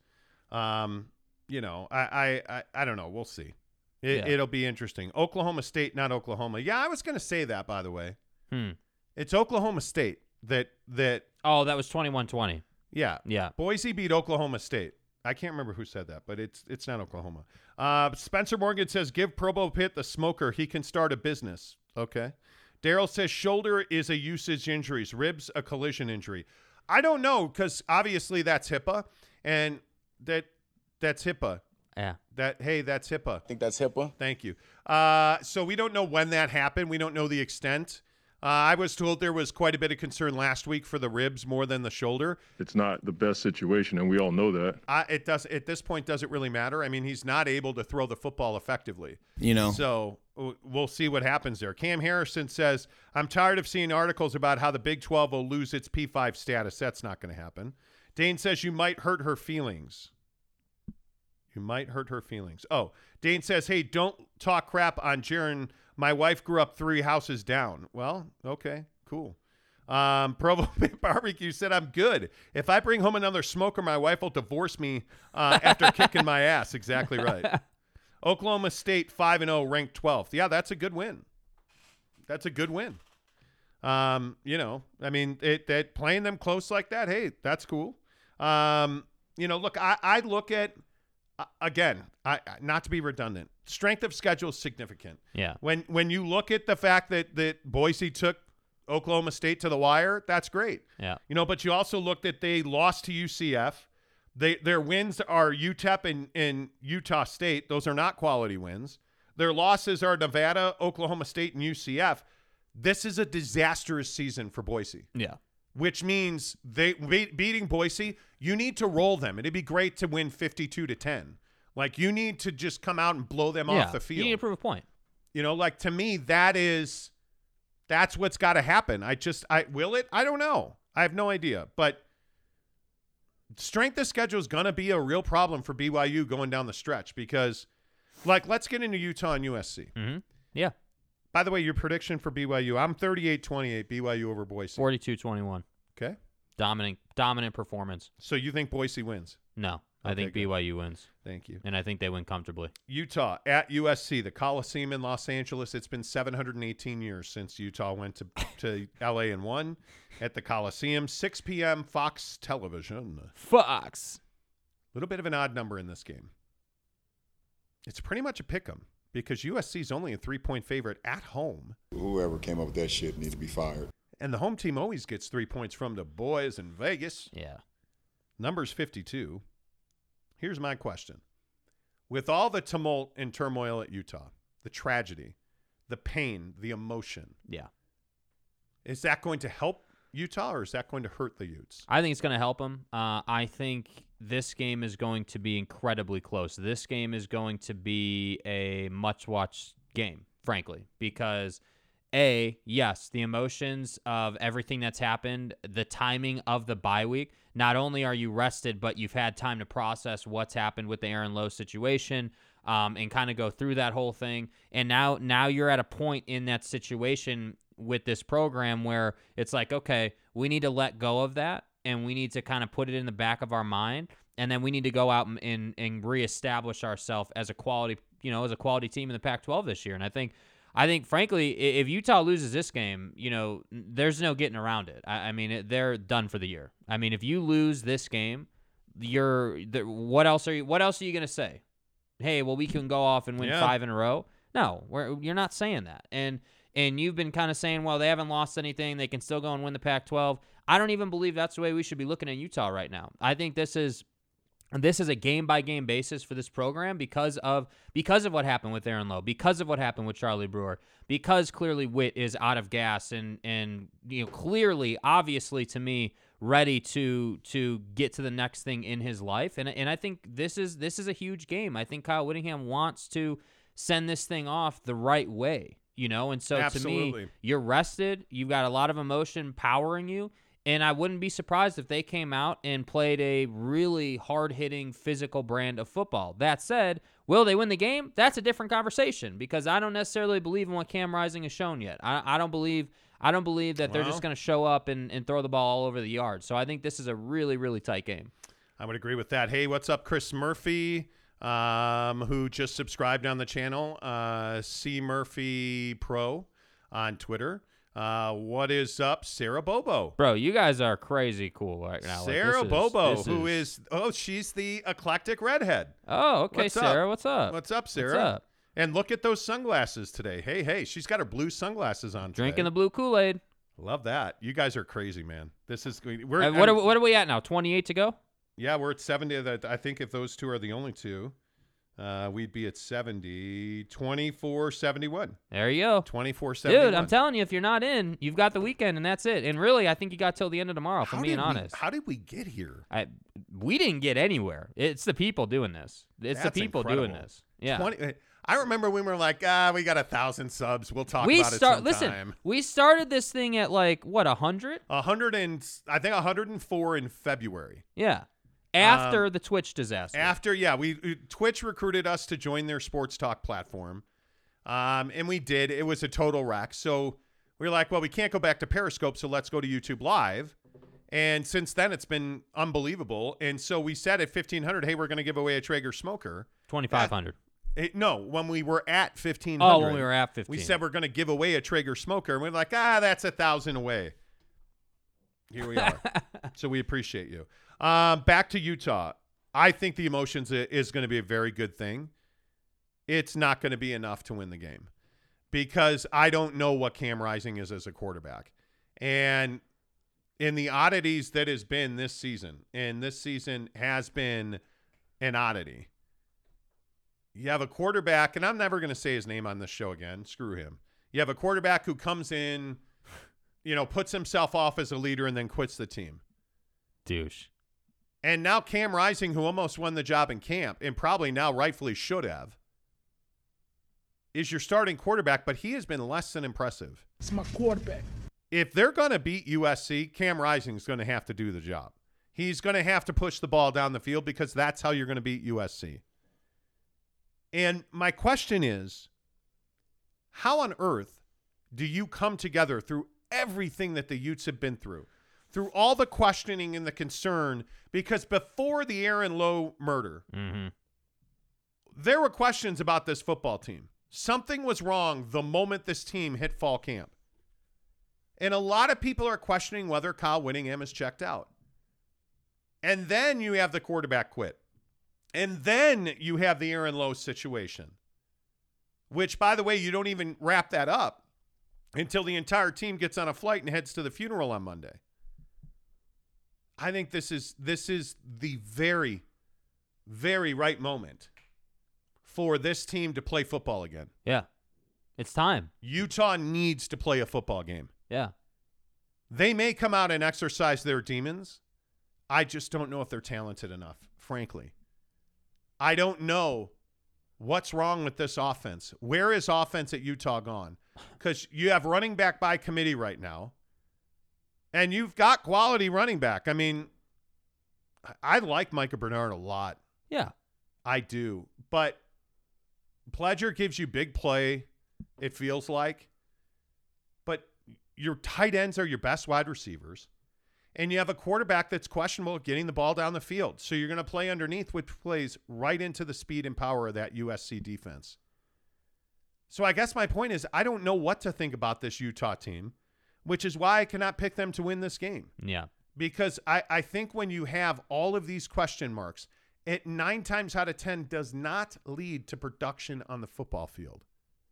Um, you know, I I I, I don't know. We'll see. It, Yeah. It'll be interesting. Oklahoma State, not Oklahoma. Yeah, I was going to say that by the way. Hmm. It's Oklahoma State that that Oh, that was 21-20. yeah Yeah. Boise beat Oklahoma State. I can't remember who said that, but it's it's not Oklahoma. Uh, Spencer Morgan says, "Give Provo Pit the smoker. He can start a business." Okay. Daryl says, "Shoulder is a usage injuries, ribs a collision injury." I don't know because obviously that's HIPAA, and that that's HIPAA. Yeah. That hey, that's HIPAA. I think that's HIPAA. Thank you. Uh, so we don't know when that happened. We don't know the extent. Uh, I was told there was quite a bit of concern last week for the ribs more than the shoulder. It's not the best situation, and we all know that. I, it does at this point does it really matter? I mean, he's not able to throw the football effectively. You know, So w- we'll see what happens there. Cam Harrison says, "I'm tired of seeing articles about how the Big 12 will lose its P5 status. That's not going to happen." Dane says you might hurt her feelings. You might hurt her feelings. Oh, Dane says, "Hey, don't talk crap on Jaren. My wife grew up three houses down." Well, okay, cool. Um, Provo Barbecue said, "I'm good. If I bring home another smoker, my wife will divorce me uh, after kicking my ass." Exactly right. Oklahoma State five and zero, ranked 12th. Yeah, that's a good win. That's a good win. Um, you know, I mean, it, that playing them close like that, hey, that's cool. Um, you know, look, I, I look at uh, again, I not to be redundant, strength of schedule is significant. Yeah. When when you look at the fact that that Boise took Oklahoma State to the wire, that's great. Yeah. You know, but you also looked at they lost to UCF. They their wins are UTEP and, and Utah State. Those are not quality wins. Their losses are Nevada, Oklahoma State, and UCF. This is a disastrous season for Boise, Yeah. Which means they be, beating Boise. You need to roll them. It'd be great to win fifty-two to ten. Like you need to just come out and blow them yeah. off the field. You need to prove a point. You know, like to me, that is that's what's got to happen. I just I will it? I don't know. I have no idea. But strength of schedule is gonna be a real problem for BYU going down the stretch because like let's get into Utah and USC. Mm-hmm. Yeah. By the way, your prediction for BYU, I'm 38-28 BYU over Boise. 42-21. Okay. Dominant dominant performance. So you think Boise wins? No. I Okay, think good. BYU wins. Thank you. And I think they win comfortably. Utah at USC, the Coliseum in Los Angeles. It's been 718 years since Utah went to, to LA and won at the Coliseum. 6 p.m. Fox Television. Fox. A little bit of an odd number in this game. It's pretty much a pick 'em because USC's only a three point favorite at home. Whoever came up with that shit need to be fired. And the home team always gets three points from the boys in Vegas. Yeah. Numbers 52. Here's my question. With all the tumult and turmoil at Utah, the tragedy, the pain, the emotion, Yeah. is that going to help Utah or is that going to hurt the Utes? I think it's going to help them. Uh, I think this game is going to be incredibly close. This game is going to be a much watched game, frankly, because a yes, the emotions of everything that's happened, the timing of the bye week. Not only are you rested, but you've had time to process what's happened with the Aaron Lowe situation. um, and kind of go through that whole thing. And now now you're at a point in that situation with this program where it's like, okay, we need to let go of that and we need to kind of put it in the back of our mind and then we need to go out and, and, and reestablish ourselves as a quality you know as a quality team in the Pac-12 this year. And I think I think frankly if Utah loses this game you know there's no getting around it. I, I mean it, they're done for the year. I mean if you lose this game you're the, what else are you what else are you gonna say? Hey well we can go off and win Yeah. five in a row. No we're, you're not saying that. And and you've been kind of saying well they haven't lost anything they can still go and win the Pac-12 I don't even believe that's the way we should be looking at Utah right now. I think this is this is a game by game basis for this program because of because of what happened with Aaron Lowe, because of what happened with Charlie Brewer, because clearly Witt is out of gas and and you know clearly obviously to me ready to to get to the next thing in his life. And and I think this is this is a huge game. I think Kyle Whittingham wants to send this thing off the right way, you know? And so to me, you're rested, you've got a lot of emotion powering you, and I wouldn't be surprised if they came out and played a really hard hitting physical brand of football. That said, will they win the game? That's a different conversation because I don't necessarily believe in what Cam Rising has shown yet. I, I don't believe I don't believe that they're Well- just going to show up and, and throw the ball all over the yard. So I think this is a really, really tight game. I would agree with that. Hey, what's up, Chris Murphy, um, who just subscribed on the channel, uh, C Murphy Pro on Twitter. Uh, what is up, Sarah Bobo? Bro, you guys are crazy cool right now. Like, Sarah is- Bobo, this who is oh, she's the eclectic redhead. Oh, okay, What's up? Sarah. What's up? What's up, Sarah? up? And look at those sunglasses today. Hey, hey, she's got her blue sunglasses on. Drinking the blue Kool Aid. Love that. You guys are crazy, man. This is we're Uh, what, are, what are we at now? 28 to go? Yeah, we're at 70. That I think if those two are the only two, uh, we'd be at 70, 24, 71. There you go. 24, 71. Dude, I'm telling you, if you're not in, you've got the weekend, and that's it. And really, I think you got till the end of tomorrow. If How I'm being we- honest, how did we get here? I we didn't get anywhere. It's the people doing this. It's That's the people doing this. Yeah. 20, I remember when we were like, ah, we got a thousand subs. We'll talk we about start. it Listen, we started this thing at like what a hundred? A hundred and I think 104 in February. Yeah. After the Twitch disaster. After, yeah, we Twitch recruited us to join their sports talk platform, um, and we did. It was a total wreck. So we were like, well, we can't go back to Periscope, so let's go to YouTube Live. And since then, it's been unbelievable. And so we said at 1500, hey, we're going to give away a Traeger smoker. 2500. Eh, no, when we were at 1500. Oh, when we were at 15. We said we're going to give away a Traeger smoker. And we are like, ah, that's a thousand away. Here we are. so we appreciate you. Um, back to Utah. I think the emotions is going to be a very good thing. It's not going to be enough to win the game because I don't know what Cam Rising is as a quarterback. And in the oddities that has been this season, and this season has been an oddity. You have a quarterback, and I'm never going to say his name on this show again. Screw him. You have a quarterback who comes in, you know, puts himself off as a leader and then quits the team. douche. And now Cam Rising, who almost won the job in camp and probably now rightfully should have, is your starting quarterback, but he has been less than impressive. It's my quarterback. If they're going to beat USC, Cam Rising is going to have to do the job. He's going to have to push the ball down the field because that's how you're going to beat USC. And my question is how on earth do you come together through everything that the Utes have been through, through all the questioning and the concern? Because before the Aaron Lowe murder, Mm-hmm. there were questions about this football team. Something was wrong the moment this team hit fall camp. And a lot of people are questioning whether Kyle Whittingham is checked out. And then you have the quarterback quit. And then you have the Aaron Lowe situation, which, by the way, you don't even wrap that up until the entire team gets on a flight and heads to the funeral on Monday. I think this is this is the very, very right moment for this team to play football again. Yeah. It's time. Utah needs to play a football game. Yeah. They may come out and exercise their demons. I just don't know if they're talented enough, frankly. I don't know what's wrong with this offense. Where is offense at Utah gone? Because you have running back by committee right now, and you've got quality running back. I mean, I- like Micah Bernard a lot. Yeah. I do. But Pledger gives you big play, it feels like, but your tight ends are your best wide receivers. And you have a quarterback that's questionable at getting the ball down the field. So you're going to play underneath, which plays right into the speed and power of that USC defense. So I guess my point is I don't know what to think about this Utah team, which is why I cannot pick them to win this game Yeah. because I, I think when you have all of these question marks, it nine times out of 10 does not lead to production on the football field.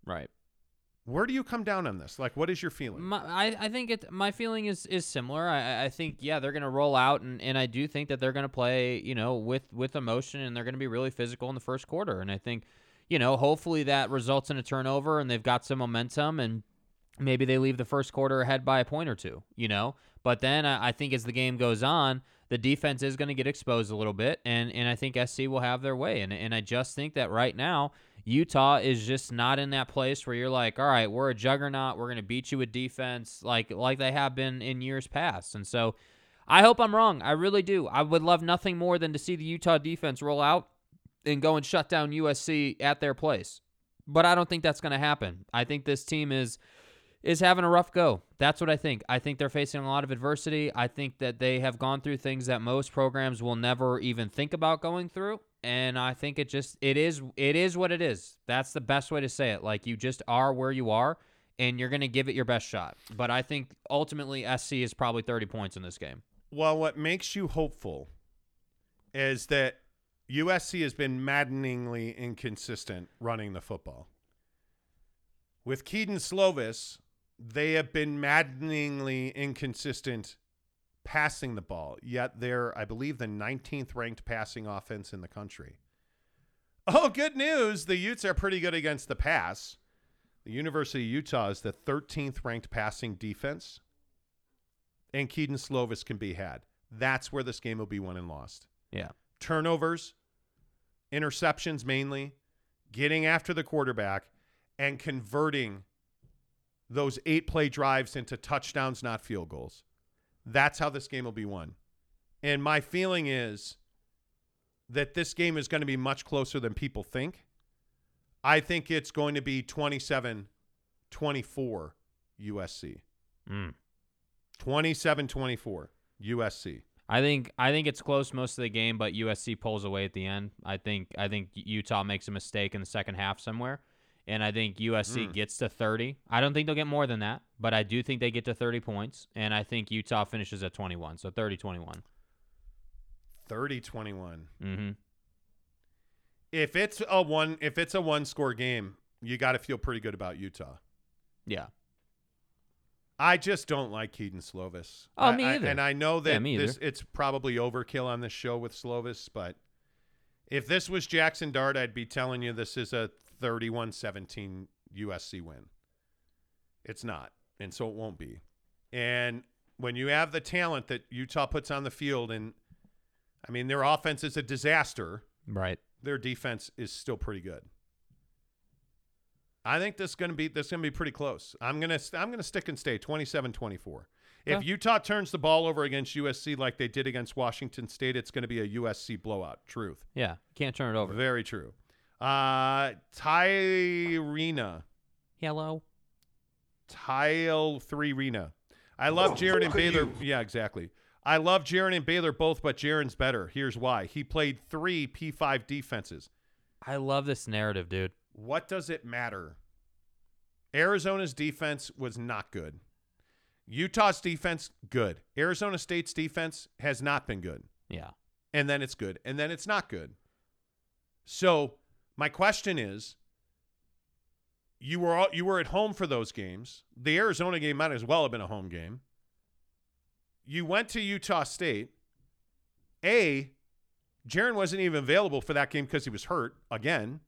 Right. Where do you come down on this? Like, what is your feeling? My, I, I think it. My feeling is is similar. I, I think yeah, they're gonna roll out, and, and I do think that they're gonna play, you know, with with emotion, and they're gonna be really physical in the first quarter. And I think, you know, hopefully that results in a turnover, and they've got some momentum, and maybe they leave the first quarter ahead by a point or two. You know, but then I, I think as the game goes on, the defense is going to get exposed a little bit, and and I think SC will have their way. And and I just think that right now. Utah is just not in that place where you're like, all right, we're a juggernaut. We're going to beat you with defense like like they have been in years past. And so I hope I'm wrong. I really do. I would love nothing more than to see the Utah defense roll out and go and shut down USC at their place. But I don't think that's going to happen. I think this team is is having a rough go. That's what I think. I think they're facing a lot of adversity. I think that they have gone through things that most programs will never even think about going through. And I think it just it is it is what it is. That's the best way to say it. Like you just are where you are and you're going to give it your best shot. But I think ultimately SC is probably 30 points in this game. Well, what makes you hopeful is that USC has been maddeningly inconsistent running the football. With Kedon Slovis, they have been maddeningly inconsistent passing the ball, yet they're, I believe, the 19th ranked passing offense in the country. Oh, good news. The Utes are pretty good against the pass. The University of Utah is the 13th ranked passing defense, and Kedon Slovis can be had. That's where this game will be won and lost. Yeah. Turnovers, interceptions mainly, getting after the quarterback, and converting those eight play drives into touchdowns, not field goals. That's how this game will be won. And my feeling is that this game is going to be much closer than people think. I think it's going to be 27 24 USC. Mm. 27 24 USC. I think I think it's close most of the game, but USC pulls away at the end. I think I think Utah makes a mistake in the second half somewhere, and I think USC Mm. gets to 30. I don't think they'll get more than that, but I do think they get to 30 points, and I think Utah finishes at 21, so 30-21. 30 21. Mm-hmm. If it's a one if it's a one score game, you got to feel pretty good about Utah. Yeah. I just don't like Kedon Slovis. Oh, I- me I- either. and I know that Yeah, this it's probably overkill on this show with Slovis, but if this was Jackson Dart, I'd be telling you this is a 31-17 USC win. It's not, and so it won't be. And when you have the talent that Utah puts on the field, and I mean their offense is a disaster, Right. their defense is still pretty good. I think this is going to be this going to be pretty close. I'm going to I'm going to stick and stay 27-24. If Okay. Utah turns the ball over against USC like they did against Washington State, it's going to be a USC blowout. Truth. Yeah. Can't turn it over. Very true. Uh Tyrena. Hello. Tile three Rena. I love Jaren and Baylor. Yeah, exactly. I love Jaren and Baylor both, but Jaren's better. Here's why. He played three P5 defenses. I love this narrative, dude. What does it matter? Arizona's defense was not good. Utah's defense, good. Arizona State's defense has not been good. Yeah. And then it's good. And then it's not good. So, my question is you were all, you were at home for those games. The Arizona game might as well have been a home game. You went to Utah State. A, Jaron wasn't even available for that game because he was hurt again.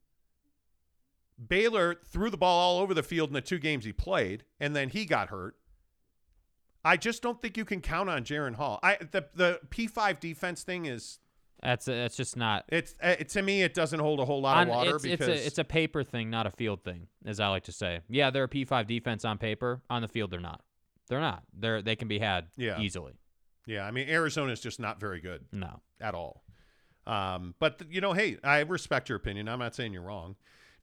Baylor threw the ball all over the field in the two games he played, and then he got hurt. I just don't think you can count on Jaren Hall. I the the P five defense thing is That's that's just not it's uh, it, to me it doesn't hold a whole lot on- of water it's, because it's a it's a paper thing, not a field thing, as I like to say. Yeah, they're a P5 defense on paper. On the field, they're not. They're not. They're they can be had Yeah. easily. yeah. I mean Arizona is just not very good No. at all. Um, but you know, hey, I respect your opinion. I'm not saying you're wrong.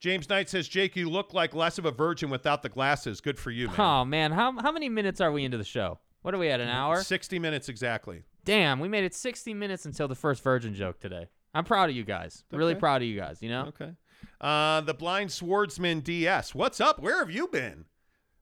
James Knight says, Jake, you look like less of a virgin without the glasses. Good for you, man. Oh man, how how many minutes are we into the show? What are we at? An hour? 60 minutes exactly. Damn, we made it 60 minutes until the first virgin joke today. I'm proud of you guys. Really proud of you guys. You know. Okay. Uh, the blind swordsman DS. What's up? Where have you been?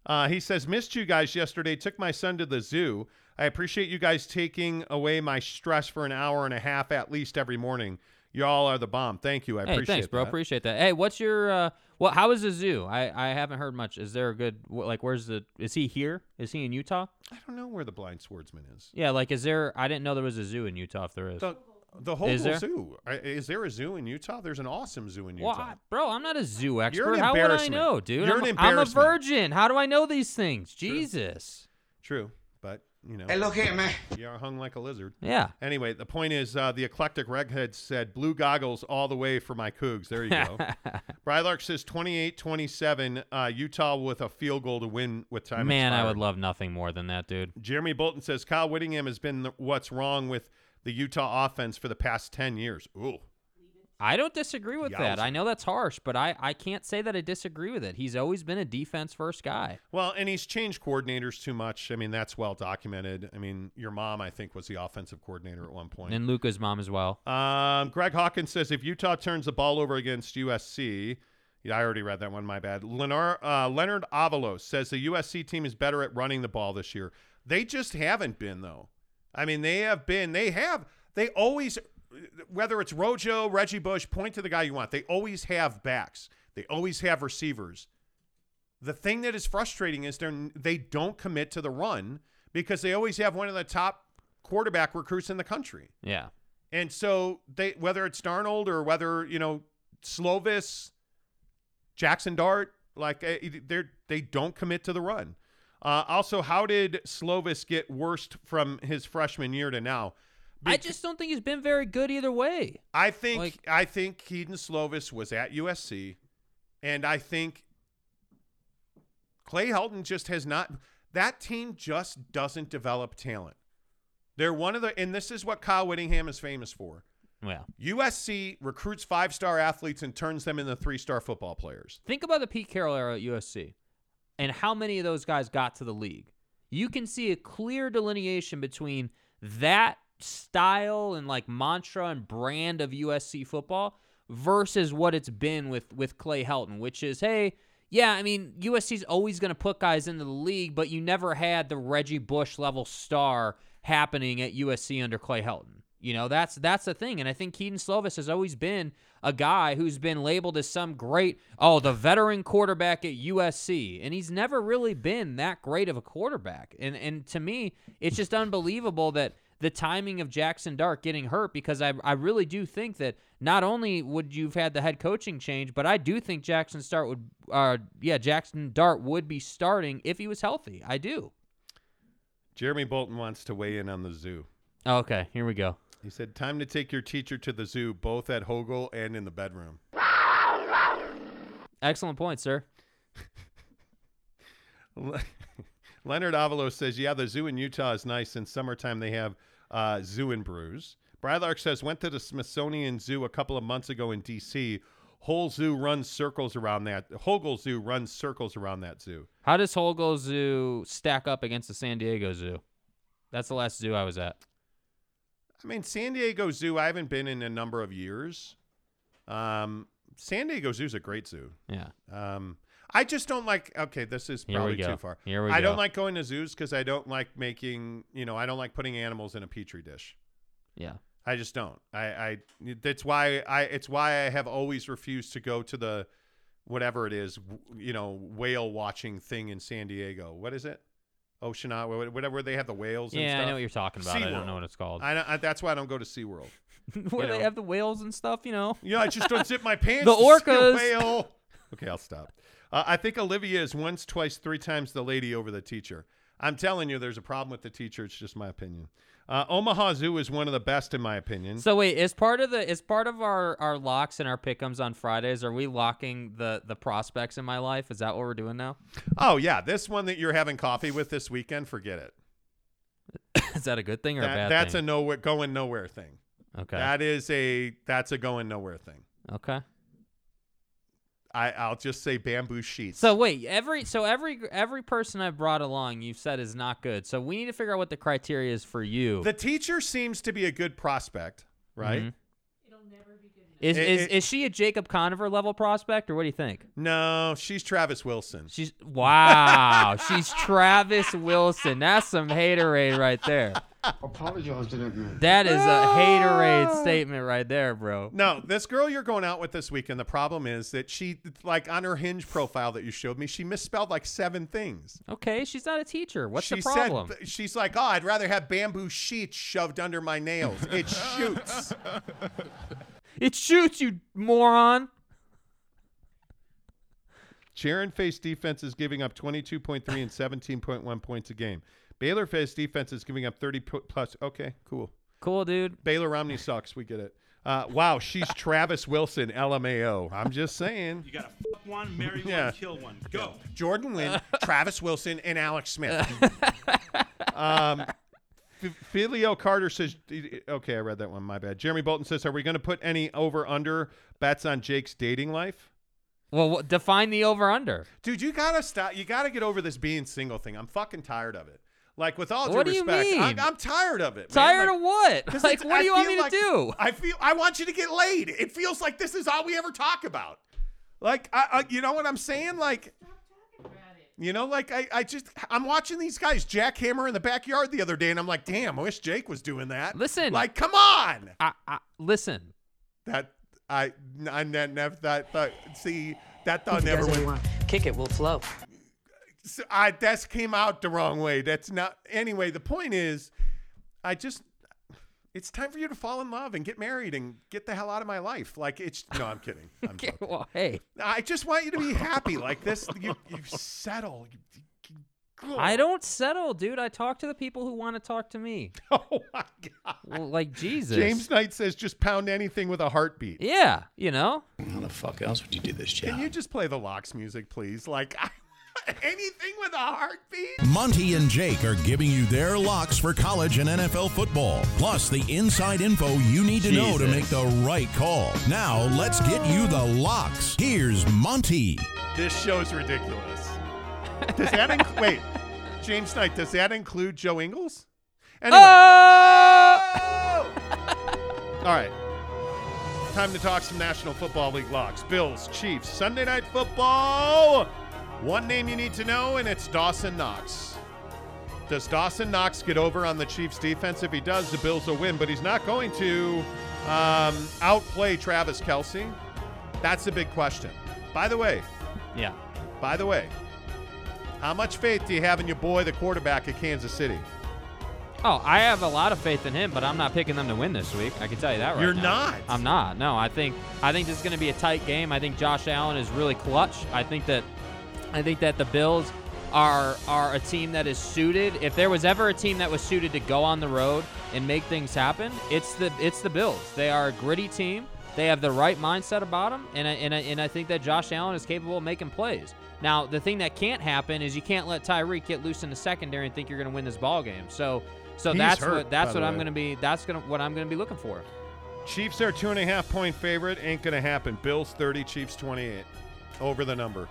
Uh, he says, missed you guys yesterday. Took my son to the zoo. I appreciate you guys taking away my stress for an hour and a half at least every morning. Y'all are the bomb. Thank you. I Hey, appreciate thanks, bro. that. Appreciate that. Hey, what's your uh well how is the zoo? I I haven't heard much. Is there a good like where's the is he here? Is he in Utah? I don't know where the blind swordsman is. Yeah, like is there I didn't know there was a zoo in Utah if there is. The, the whole Is zoo. Is there a zoo in Utah? There's an awesome zoo in Utah. Well, bro, I'm not a zoo expert. How would I know, dude? You're I'm, an I'm a virgin. How do I know these things? Jesus. True, but you know, Hey, look here, man. you are hung like a lizard. Yeah. Anyway, the point is, uh, the eclectic redhead said, blue goggles all the way for my Cougs. There you go. Brylark says 28 27, uh, Utah with a field goal to win with time. Man, I would love nothing more than that, dude. Jeremy Bolton says, Kyle Whittingham has been the, what's wrong with the Utah offense for the past 10 years. Ooh. I don't disagree with that. I know that's harsh, but I, I can't say that I disagree with it. He's always been a defense first guy. Well, and he's changed coordinators too much. I mean, that's well documented. I mean, your mom, I think, was the offensive coordinator at one point. And Luca's mom as well. Um, Greg Hawkins says if Utah turns the ball over against USC, yeah, I already read that one. My bad. Leonard, uh, Leonard Avalos says the USC team is better at running the ball this year. They just haven't been though. I mean, they have been. They have. They always, whether it's Rojo, Reggie Bush, point to the guy you want. They always have backs. They always have receivers. The thing that is frustrating is they they don't commit to the run because they always have one of the top quarterback recruits in the country. Yeah. And so they whether it's Darnold or whether, you know, Slovis, Jackson Dart, like eh, they they don't commit to the run. Uh, also, how did Slovis get worst from his freshman year to now? I just don't think he's been very good either way. I think like- I think Kedon Slovis was at USC, and I think Clay Helton just has not. That team just doesn't develop talent. They're one of the, and this is what Kyle Whittingham is famous for. Well, USC recruits five star athletes and turns them into three star football players. think about the Pete Carroll era at USC and how many of those guys got to the league. You can see a clear delineation between that style and like mantra and brand of USC football versus what it's been with with Clay Helton, which is hey, yeah, I mean USC's always going to put guys into the league, but you never had the Reggie Bush level star happening at USC under Clay Helton. You know, that's that's the thing. And I think Kedon Slovis has always been a guy who's been labeled as some great, oh, the veteran quarterback at USC. And he's never really been that great of a quarterback. And and to me, it's just unbelievable that the timing of Jackson Dart getting hurt because I, I really do think that not only would you've had the head coaching change, but I do think Jackson Start would uh yeah, Jackson Dart would be starting if he was healthy. I do. Jeremy Bolton wants to weigh in on the zoo. Okay, here we go. He said, Time to take your teacher to the zoo, both at Hogle and in the bedroom. Excellent point, sir. Leonard Avalos says, Yeah, the zoo in Utah is nice. In summertime, they have uh, zoo and brews. Brylark says, Went to the Smithsonian Zoo a couple of months ago in D.C. Whole zoo runs circles around that. Hogle Zoo runs circles around that zoo. How does Holgo Zoo stack up against the San Diego Zoo? That's the last zoo I was at. I mean, San Diego Zoo, I haven't been in a number of years. Um, San Diego Zoo's a great zoo. Yeah. Um, I just don't like. Okay, this is Here we probably go. too far. Here we I don't go. like going to zoos because I don't like making. You know, I don't like putting animals in a petri dish. Yeah. I just don't. I, I. That's why I. It's why I have always refused to go to the, whatever it is, you know, whale watching thing in San Diego. What is it? Oceana, whatever they have the whales. and Yeah, I know what you're talking about. I don't know what it's called. I, I that's why I don't go to SeaWorld. Where you they have the whales and stuff, you know. Yeah, I just don't zip my pants. The to see a orcas. whale. Okay, I'll stop. Uh, I think Olivia is once, twice, three times the lady over the teacher. I'm telling you, there's a problem with the teacher. It's just my opinion. Uh, Omaha Zoo is one of the best, in my opinion. So wait, is part of the is part of our our locks and our pickums on Fridays? Are we locking the the prospects in my life? Is that what we're doing now? oh yeah, this one that you're having coffee with this weekend, forget it. is that a good thing or a bad that's a thing? nowhere going nowhere thing. okay. That is a that's a going nowhere thing. okay. I, I'll just say bamboo sheets. So wait, every so every every person I've brought along, you've said is not good. So we need to figure out what the criteria is for you. the teacher seems to be a good prospect, right? Mhm. It'll never be good enough. Is, It- is it- is she a Jacob Conover level prospect, or what do you think? No, she's Travis Wilson. She's wow, she's Travis Wilson. That's some haterade right there. Apologize to that man. That is a haterade ah. statement right there, bro. No, this girl you're going out with this weekend, the problem is that she, like on her hinge profile that you showed me, she misspelled like seven things. Okay, she's not a teacher. What's she the problem? Said, she's like, oh, I'd rather have bamboo sheets shoved under my nails. It shoots. it shoots you, moron. Sharon face defense is giving up 22.3 and 17.1 points a game. Baylor face defense is giving up 30 plus. Okay, cool. Cool, dude. Baylor Romney sucks. We get it. Uh, wow, she's Travis Wilson, LMAO. I'm just saying. You gotta fuck one, marry Yeah. one, kill one. Go. Jordan Wynn, Travis Wilson, and Alex Smith. um, Filio Carter says, okay, I read that one. My bad. Jeremy Bolton says, are we going to put any over under bets on Jake's dating life? Well, what, define the over under. Dude, you gotta stop. You gotta get over this being single thing. I'm fucking tired of it. Like with all due What do you respect, I'm, mean? I'm tired of it. man. Tired Like- of what? Like, what I do you want feel me like- to do? I feel I want you to get laid. It feels like this is all we ever talk about. Like, I, I, you know what I'm saying? Like, you know, like I, I just I'm watching these guys jackhammer in the backyard the other day, and I'm like, damn, I wish Jake was doing that. Listen. like, come on. I, I, listen, That I, I never that, that see that thought never went. Kick it, will flow. So I that came out the wrong way. That's not anyway. The point is, I just it's time for you to fall in love and get married and get the hell out of my life. Like it's no, I'm kidding. I'm Okay, well, hey, I just want you to be happy. Like this, you you settle. You, you- I don't settle, dude. I talk to the people who want to talk to me. Oh my god. Well, like Jesus. James Knight says just pound anything with a heartbeat. Yeah, you know. How the fuck else would you do this job? Can you just play the locks music, please? Like anything with a heartbeat. Monty and Jake are giving you their locks for college and NFL football, plus the inside info you need to know to make the right call. Now, let's get you the locks. Here's Monty. This show's ridiculous. Does that inc- wait, James Knight? Does that include Joe Ingles? Anyway. Oh! All right. Time to talk some National Football League locks. Bills, Chiefs, Sunday Night Football. One name you need to know, and it's Dawson Knox. Does Dawson Knox get over on the Chiefs defense? If he does, the Bills will win, but he's not going to um, outplay Travis Kelce. That's the big question. By the way, Yeah. by the way, how much faith do you have in your boy, the quarterback at Kansas City? Oh, I have a lot of faith in him, but I'm not picking them to win this week. I can tell you that right now. You're now. not? I'm not. No, I think I think this is going to be a tight game. I think Josh Allen is really clutch. I think that I think that the Bills are are a team that is suited. If there was ever a team that was suited to go on the road and make things happen, it's the it's the Bills. They are a gritty team. They have the right mindset about them, and I, and I, and I think that Josh Allen is capable of making plays. Now, the thing that can't happen is you can't let Tyreek get loose in the secondary and think you're going to win this ball game. So, so He's that's hurt, what that's what I'm going to be. That's gonna what I'm going to be looking for. Chiefs are two and a half point favorite. Ain't gonna happen. Bills 30, Chiefs 28. Over the number.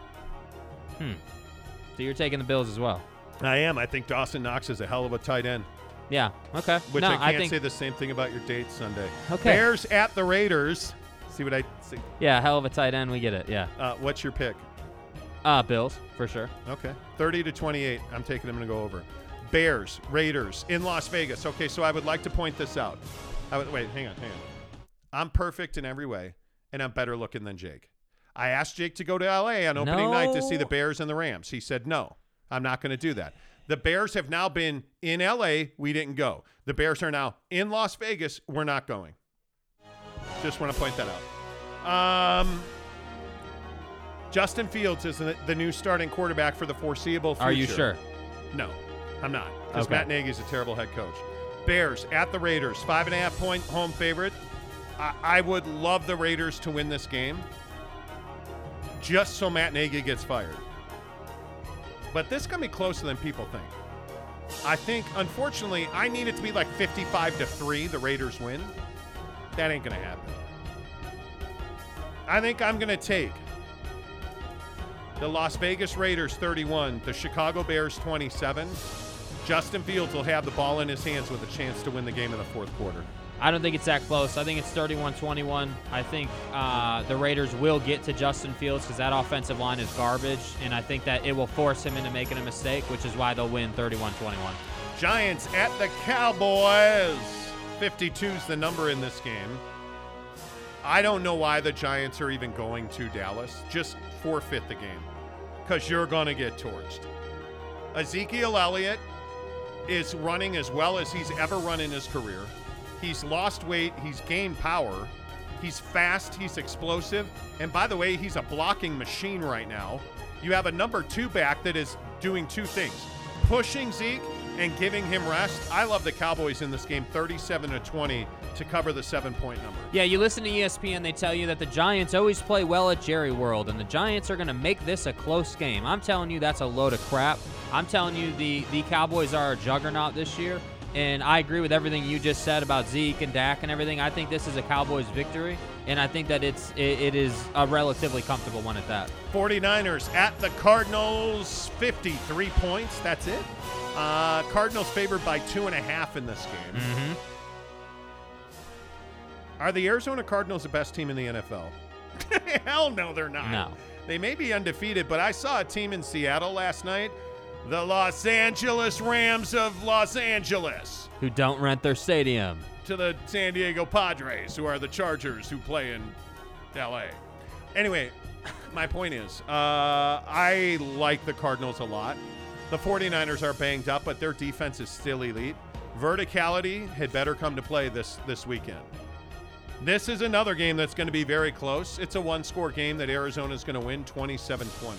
So you're taking the Bills as well. I am. I think Dawson Knox is a hell of a tight end. Yeah. Okay. Which no, I can't think say the same thing about your date Sunday. Okay. Bears at the Raiders. See what I see? yeah, hell of a tight end. We get it. Yeah. Uh, what's your pick? Uh, Bills for sure. Okay. 30 to 28. I'm taking them to go over. Bears, Raiders in Las Vegas. Okay, so I would like to point this out. I would, wait, hang on, hang on. I'm perfect in every way, and I'm better looking than Jake. I asked Jake to go to LA on opening night to see the Bears and the Rams. He said, no, I'm not going to do that. The Bears have now been in LA. We didn't go. The Bears are now in Las Vegas. We're not going. Just want to point that out. Um, Justin Fields is the the new starting quarterback for the foreseeable future. Are you sure? No, I'm not. Because Okay. Matt is a terrible head coach. Bears at the Raiders, five and a half point home favorite. I, I would love the Raiders to win this game, just so Matt Nagy gets fired. But this gonna be closer than people think. I think, unfortunately, I need it to be like 55 to three. The Raiders win. That ain't gonna happen. I think I'm gonna take The Las Vegas Raiders 31, the Chicago Bears 27. Justin Fields will have the ball in his hands with a chance to win the game in the fourth quarter. I don't think it's that close. I think it's 31-21. I think uh, the Raiders will get to Justin Fields because that offensive line is garbage, and I think that it will force him into making a mistake, which is why they'll win 31-21. Giants at the Cowboys. 52 is the number in this game. I don't know why the Giants are even going to Dallas. Just forfeit the game because you're going to get torched. Ezekiel Elliott is running as well as he's ever run in his career. He's lost weight, he's gained power, he's fast, he's explosive, and by the way, he's a blocking machine right now. You have a number two back that is doing two things pushing Zeke and giving him rest. I love the Cowboys in this game 37 to 20 to cover the seven point number. Yeah, you listen to ESPN, they tell you that the Giants always play well at Jerry World, and the Giants are going to make this a close game. I'm telling you, that's a load of crap. I'm telling you, the, the Cowboys are a juggernaut this year, and I agree with everything you just said about Zeke and Dak and everything. I think this is a Cowboys victory, and I think that it's it, it is a relatively comfortable one at that. 49ers at the Cardinals, 53 points. That's it. Uh, Cardinals favored by two and a half in this game. Mm-hmm. Are the Arizona Cardinals the best team in the NFL? Hell no, they're not. No. They may be undefeated, but I saw a team in Seattle last night, the Los Angeles Rams of Los Angeles, Who don't rent their stadium. to the San Diego Padres, who are the Chargers who play in LA. Anyway, my point is, uh, I like the Cardinals a lot. The 49ers are banged up, but their defense is still elite. Verticality had better come to play this this weekend. This is another game that's going to be very close. It's a one-score game that Arizona is going to win 27-20.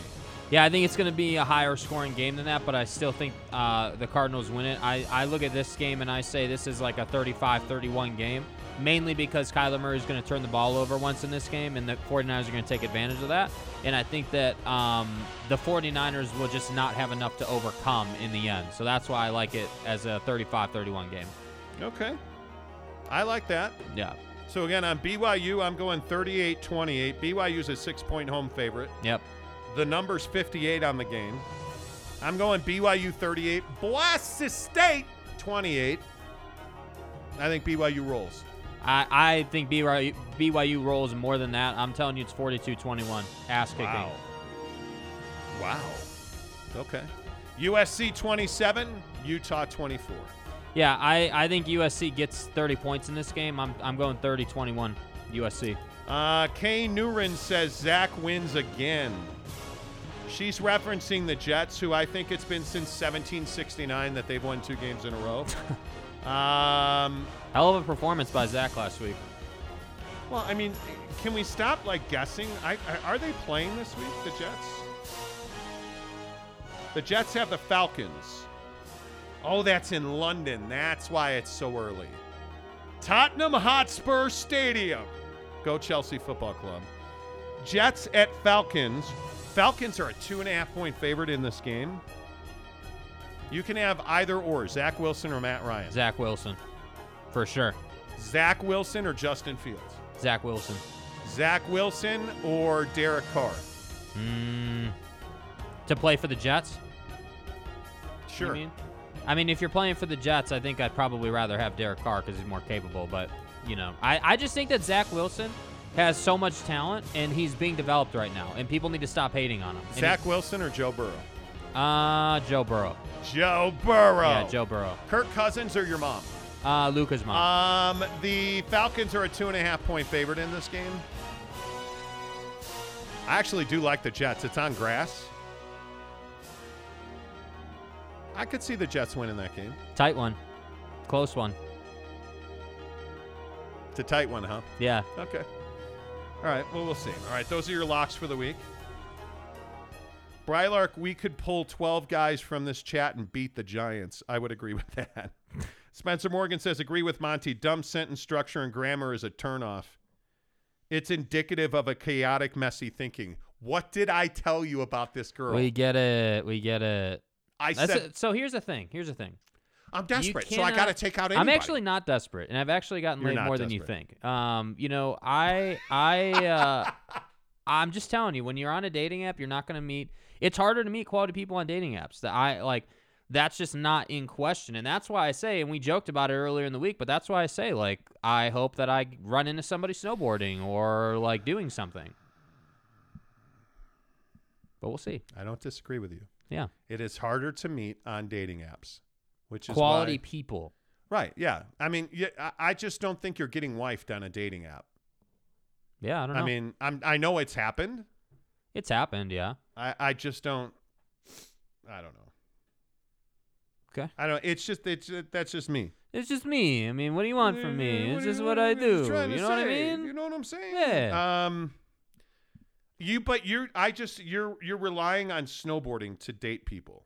Yeah, I think it's going to be a higher scoring game than that, but I still think uh, the Cardinals win it. I, I look at this game and I say this is like a 35 31 game, mainly because Kyler Murray is going to turn the ball over once in this game, and the 49ers are going to take advantage of that. And I think that um, the 49ers will just not have enough to overcome in the end. So that's why I like it as a 35 31 game. Okay. I like that. Yeah. So again, on BYU, I'm going 38-28. BYU's a six-point home favorite. Yep. The number's 58 on the game. I'm going BYU 38, Boise State 28. I think BYU rolls. I, I think BYU, BYU rolls more than that. I'm telling you, it's 42 21. Ass kicking. Wow. Wow. Okay. USC 27, Utah 24. Yeah, I, I think USC gets 30 points in this game. I'm, I'm going 30 21 USC. Uh, Kay Newren says Zach wins again. She's referencing the Jets, who I think it's been since 1769 that they've won two games in a row. um, Hell of a performance by Zach last week. well, I mean, can we stop like guessing? I, I, are they playing this week, the Jets? The Jets have the Falcons. Oh, that's in London. That's why it's so early. Tottenham Hotspur Stadium. Go Chelsea Football Club. Jets at Falcons. Falcons are a two and a half point favorite in this game. You can have either or Zach Wilson or Matt Ryan. Zach Wilson. For sure. Zach Wilson or Justin Fields. Zach Wilson. Zach Wilson or Derek Carr. Mm, to play for the Jets? Sure. mean? I mean, if you're playing for the Jets, I think I'd probably rather have Derek Carr because he's more capable. But, you know, I, I just think that Zach Wilson has so much talent and he's being developed right now. And people need to stop hating on him. And Zach Wilson or Joe Burrow. uh, Joe Burrow. Joe Burrow. Yeah, Joe Burrow. Kirk Cousins or your mom. Uh, Luca's mom. Um, the Falcons are a two and a half point favorite in this game. I actually do like the Jets. It's on grass. I could see the Jets winning that game. Tight one. Close one. It's a tight one, huh? Yeah. Okay. All right. Well, we'll see. All right. Those are your locks for the week. Brylark, we could pull 12 guys from this chat and beat the Giants. I would agree with that. Spencer Morgan says, agree with Monty. Dumb sentence structure and grammar is a turnoff. It's indicative of a chaotic, messy thinking. What did I tell you about this girl? We get it. We get it. I That's said, it. So here's the thing. Here's the thing. I'm desperate, so I got to take out anybody. I'm actually not desperate, and I've actually gotten You're laid more than you think. Um, you know, I I uh, I'm just telling you, when you're on a dating app, you're not going to meet. It's harder to meet quality people on dating apps. That I like. That's just not in question, and that's why I say. And we joked about it earlier in the week, but that's why I say, like, I hope that I run into somebody snowboarding or like doing something. But we'll see. I don't disagree with you. Yeah, It is harder to meet on dating apps, which is quality why- people. right? Yeah. I mean, yeah, I, just don't think you're getting wifed on a dating app. Yeah, I don't know. I mean, I'm I know it's happened. it's happened. Yeah. I I just don't. I don't know. Okay. I don't. It's just it's that's just me. It's just me. I mean, what do you want from me? What It's just you- what I do. You know what I mean? You know what I'm saying? Yeah. Um. You, but you're. I just you're you're relying on snowboarding to date people.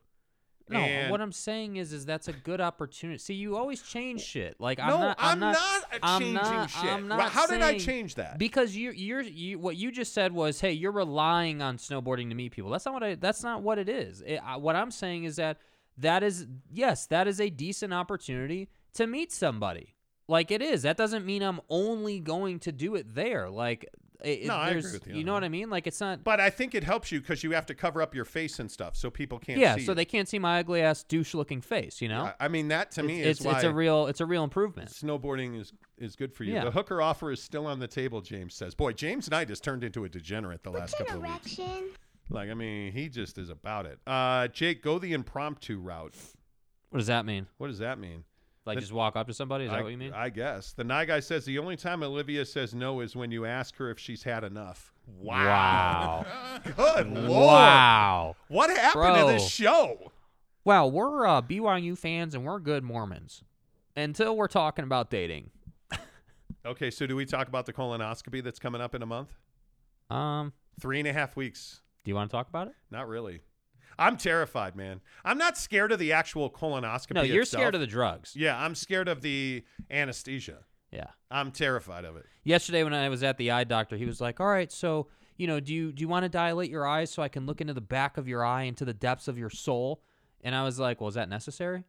No, And- what I'm saying is, is that's a good opportunity. See, you always change shit. Like I'm no, not. I'm, not, I'm changing not, shit. I'm not How did I change that? Because you, you're, you, what you just said was, hey, you're relying on snowboarding to meet people. That's not what I. That's not what it is. It, I, what I'm saying is that that is yes, that is a decent opportunity to meet somebody. Like it is. That doesn't mean I'm only going to do it there. Like. It, No, I agree with you You know what I mean? Like it's not. but I think it helps you because you have to cover up your face and stuff so people can't. yeah, see so you. they can't see my ugly ass douche looking face. You know. I, I mean, that to me it's is it's, why it's a real it's a real improvement. snowboarding is is good for you. Yeah. The hooker offer is still on the table. James says, "Boy, James Knight has turned into a degenerate the last couple of weeks. Like, I mean, he just is about it." Uh, Jake, go the impromptu route. What does that mean? What does that mean? Like The- just walk up to somebody? Is that I, what you mean? I guess the Nye guy says the only time Olivia says no is when you ask her if she's had enough. Wow. Good lord! wow. What happened to this show? Well, we're uh, BYU fans and we're good Mormons until we're talking about dating. Okay, so do we talk about the colonoscopy that's coming up in a month? Um, Three and a half weeks. do you want to talk about it? Not really. I'm terrified, man. I'm not scared of the actual colonoscopy. No, you're itself. scared of the drugs. Yeah, I'm scared of the anesthesia. Yeah. I'm terrified of it. Yesterday when I was at the eye doctor, he was like, "All right, so you know, do you do you want to dilate your eyes so I can look into the back of your eye, into the depths of your soul?" And I was like, "Well, is that necessary?"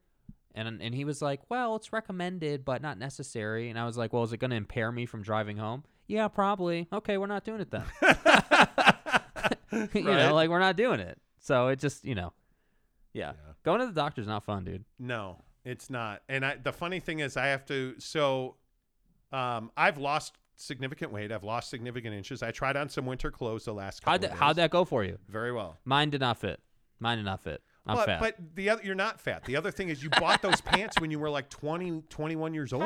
And and he was like, "Well, it's recommended, but not necessary." And I was like, "Well, is it going to impair me from driving home?" Yeah, probably. Okay, we're not doing it then. you Right. know, like we're not doing it. So it just, you know, yeah. Going to the doctor's not fun, dude. No, it's not. And I, the funny thing is, I have to. So, um, I've lost significant weight. I've lost significant inches. I tried on some winter clothes the last couple. How'd of that, how'd that go for you? Very well. Mine did not fit. Mine did not fit. I'm but, fat. but the other, you're not fat. The other thing is, you bought those pants when you were like 20, 21 years old.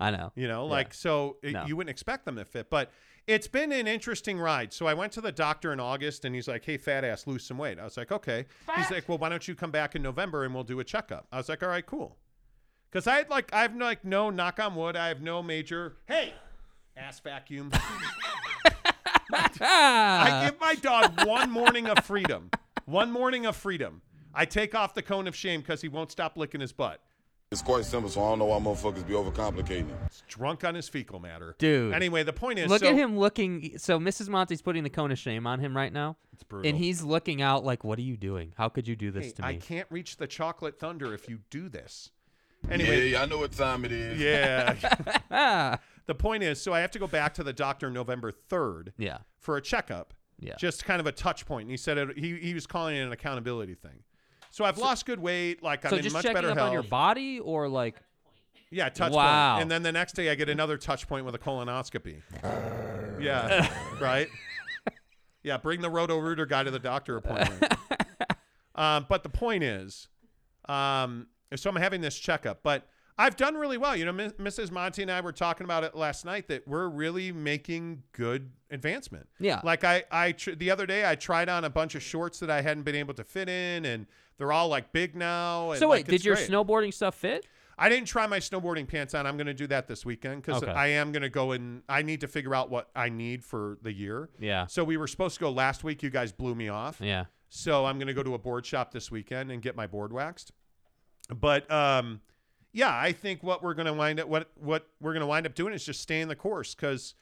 I know. You know, Yeah. like so it, No. you wouldn't expect them to fit, but it's been an interesting ride. So I went to the doctor in August and he's like, "Hey, fat ass, lose some weight." I was like, "Okay." He's like, "Well, why don't you come back in November and we'll do a checkup?" I was like, "All right, cool." Cuz I had like I've like no knock on wood, I have no major Hey, ass vacuum. I give my dog one morning of freedom. One morning of freedom. I take off the cone of shame cuz he won't stop licking his butt. It's quite simple, so I don't know why motherfuckers be overcomplicating it. He's drunk on his fecal matter. Dude. Anyway, the point is Look so, at him looking. So Mrs. Monty's putting the cone of shame on him right now, It's brutal. and he's looking out like, "What are you doing? How could you do this Hey, to me?" I can't reach the chocolate thunder if you do this. Anyway, yeah, I know what time it is. yeah. Ah. the point is, so I have to go back to the doctor November 3rd Yeah. for a checkup. Yeah. Just kind of a touch point. And he said it, he, he was calling it an accountability thing. So I've lost good weight. Like I'm so in much better up health. on your body, or like, Yeah, touch Wow. point. And then the next day I get another touch point with a colonoscopy. yeah, right? Yeah, bring the Roto Rooter guy to the doctor appointment. um, but the point is, um, so I'm having this checkup, but I've done really well. You know, M- Mrs. Monty and I were talking about it last night that we're really making good advancement. Yeah. Like I, I tr- the other day I tried on a bunch of shorts that I hadn't been able to fit in, and they're all like big now. And so like, wait, did your great. snowboarding stuff fit? I didn't try my snowboarding pants on. I'm going to do that this weekend because Okay. I am going to go and I need to figure out what I need for the year. Yeah. So we were supposed to go last week. You guys blew me off. Yeah. So I'm going to go to a board shop this weekend and get my board waxed. But um, yeah, I think what we're going to wind up what what we're going to wind up doing is just staying the course because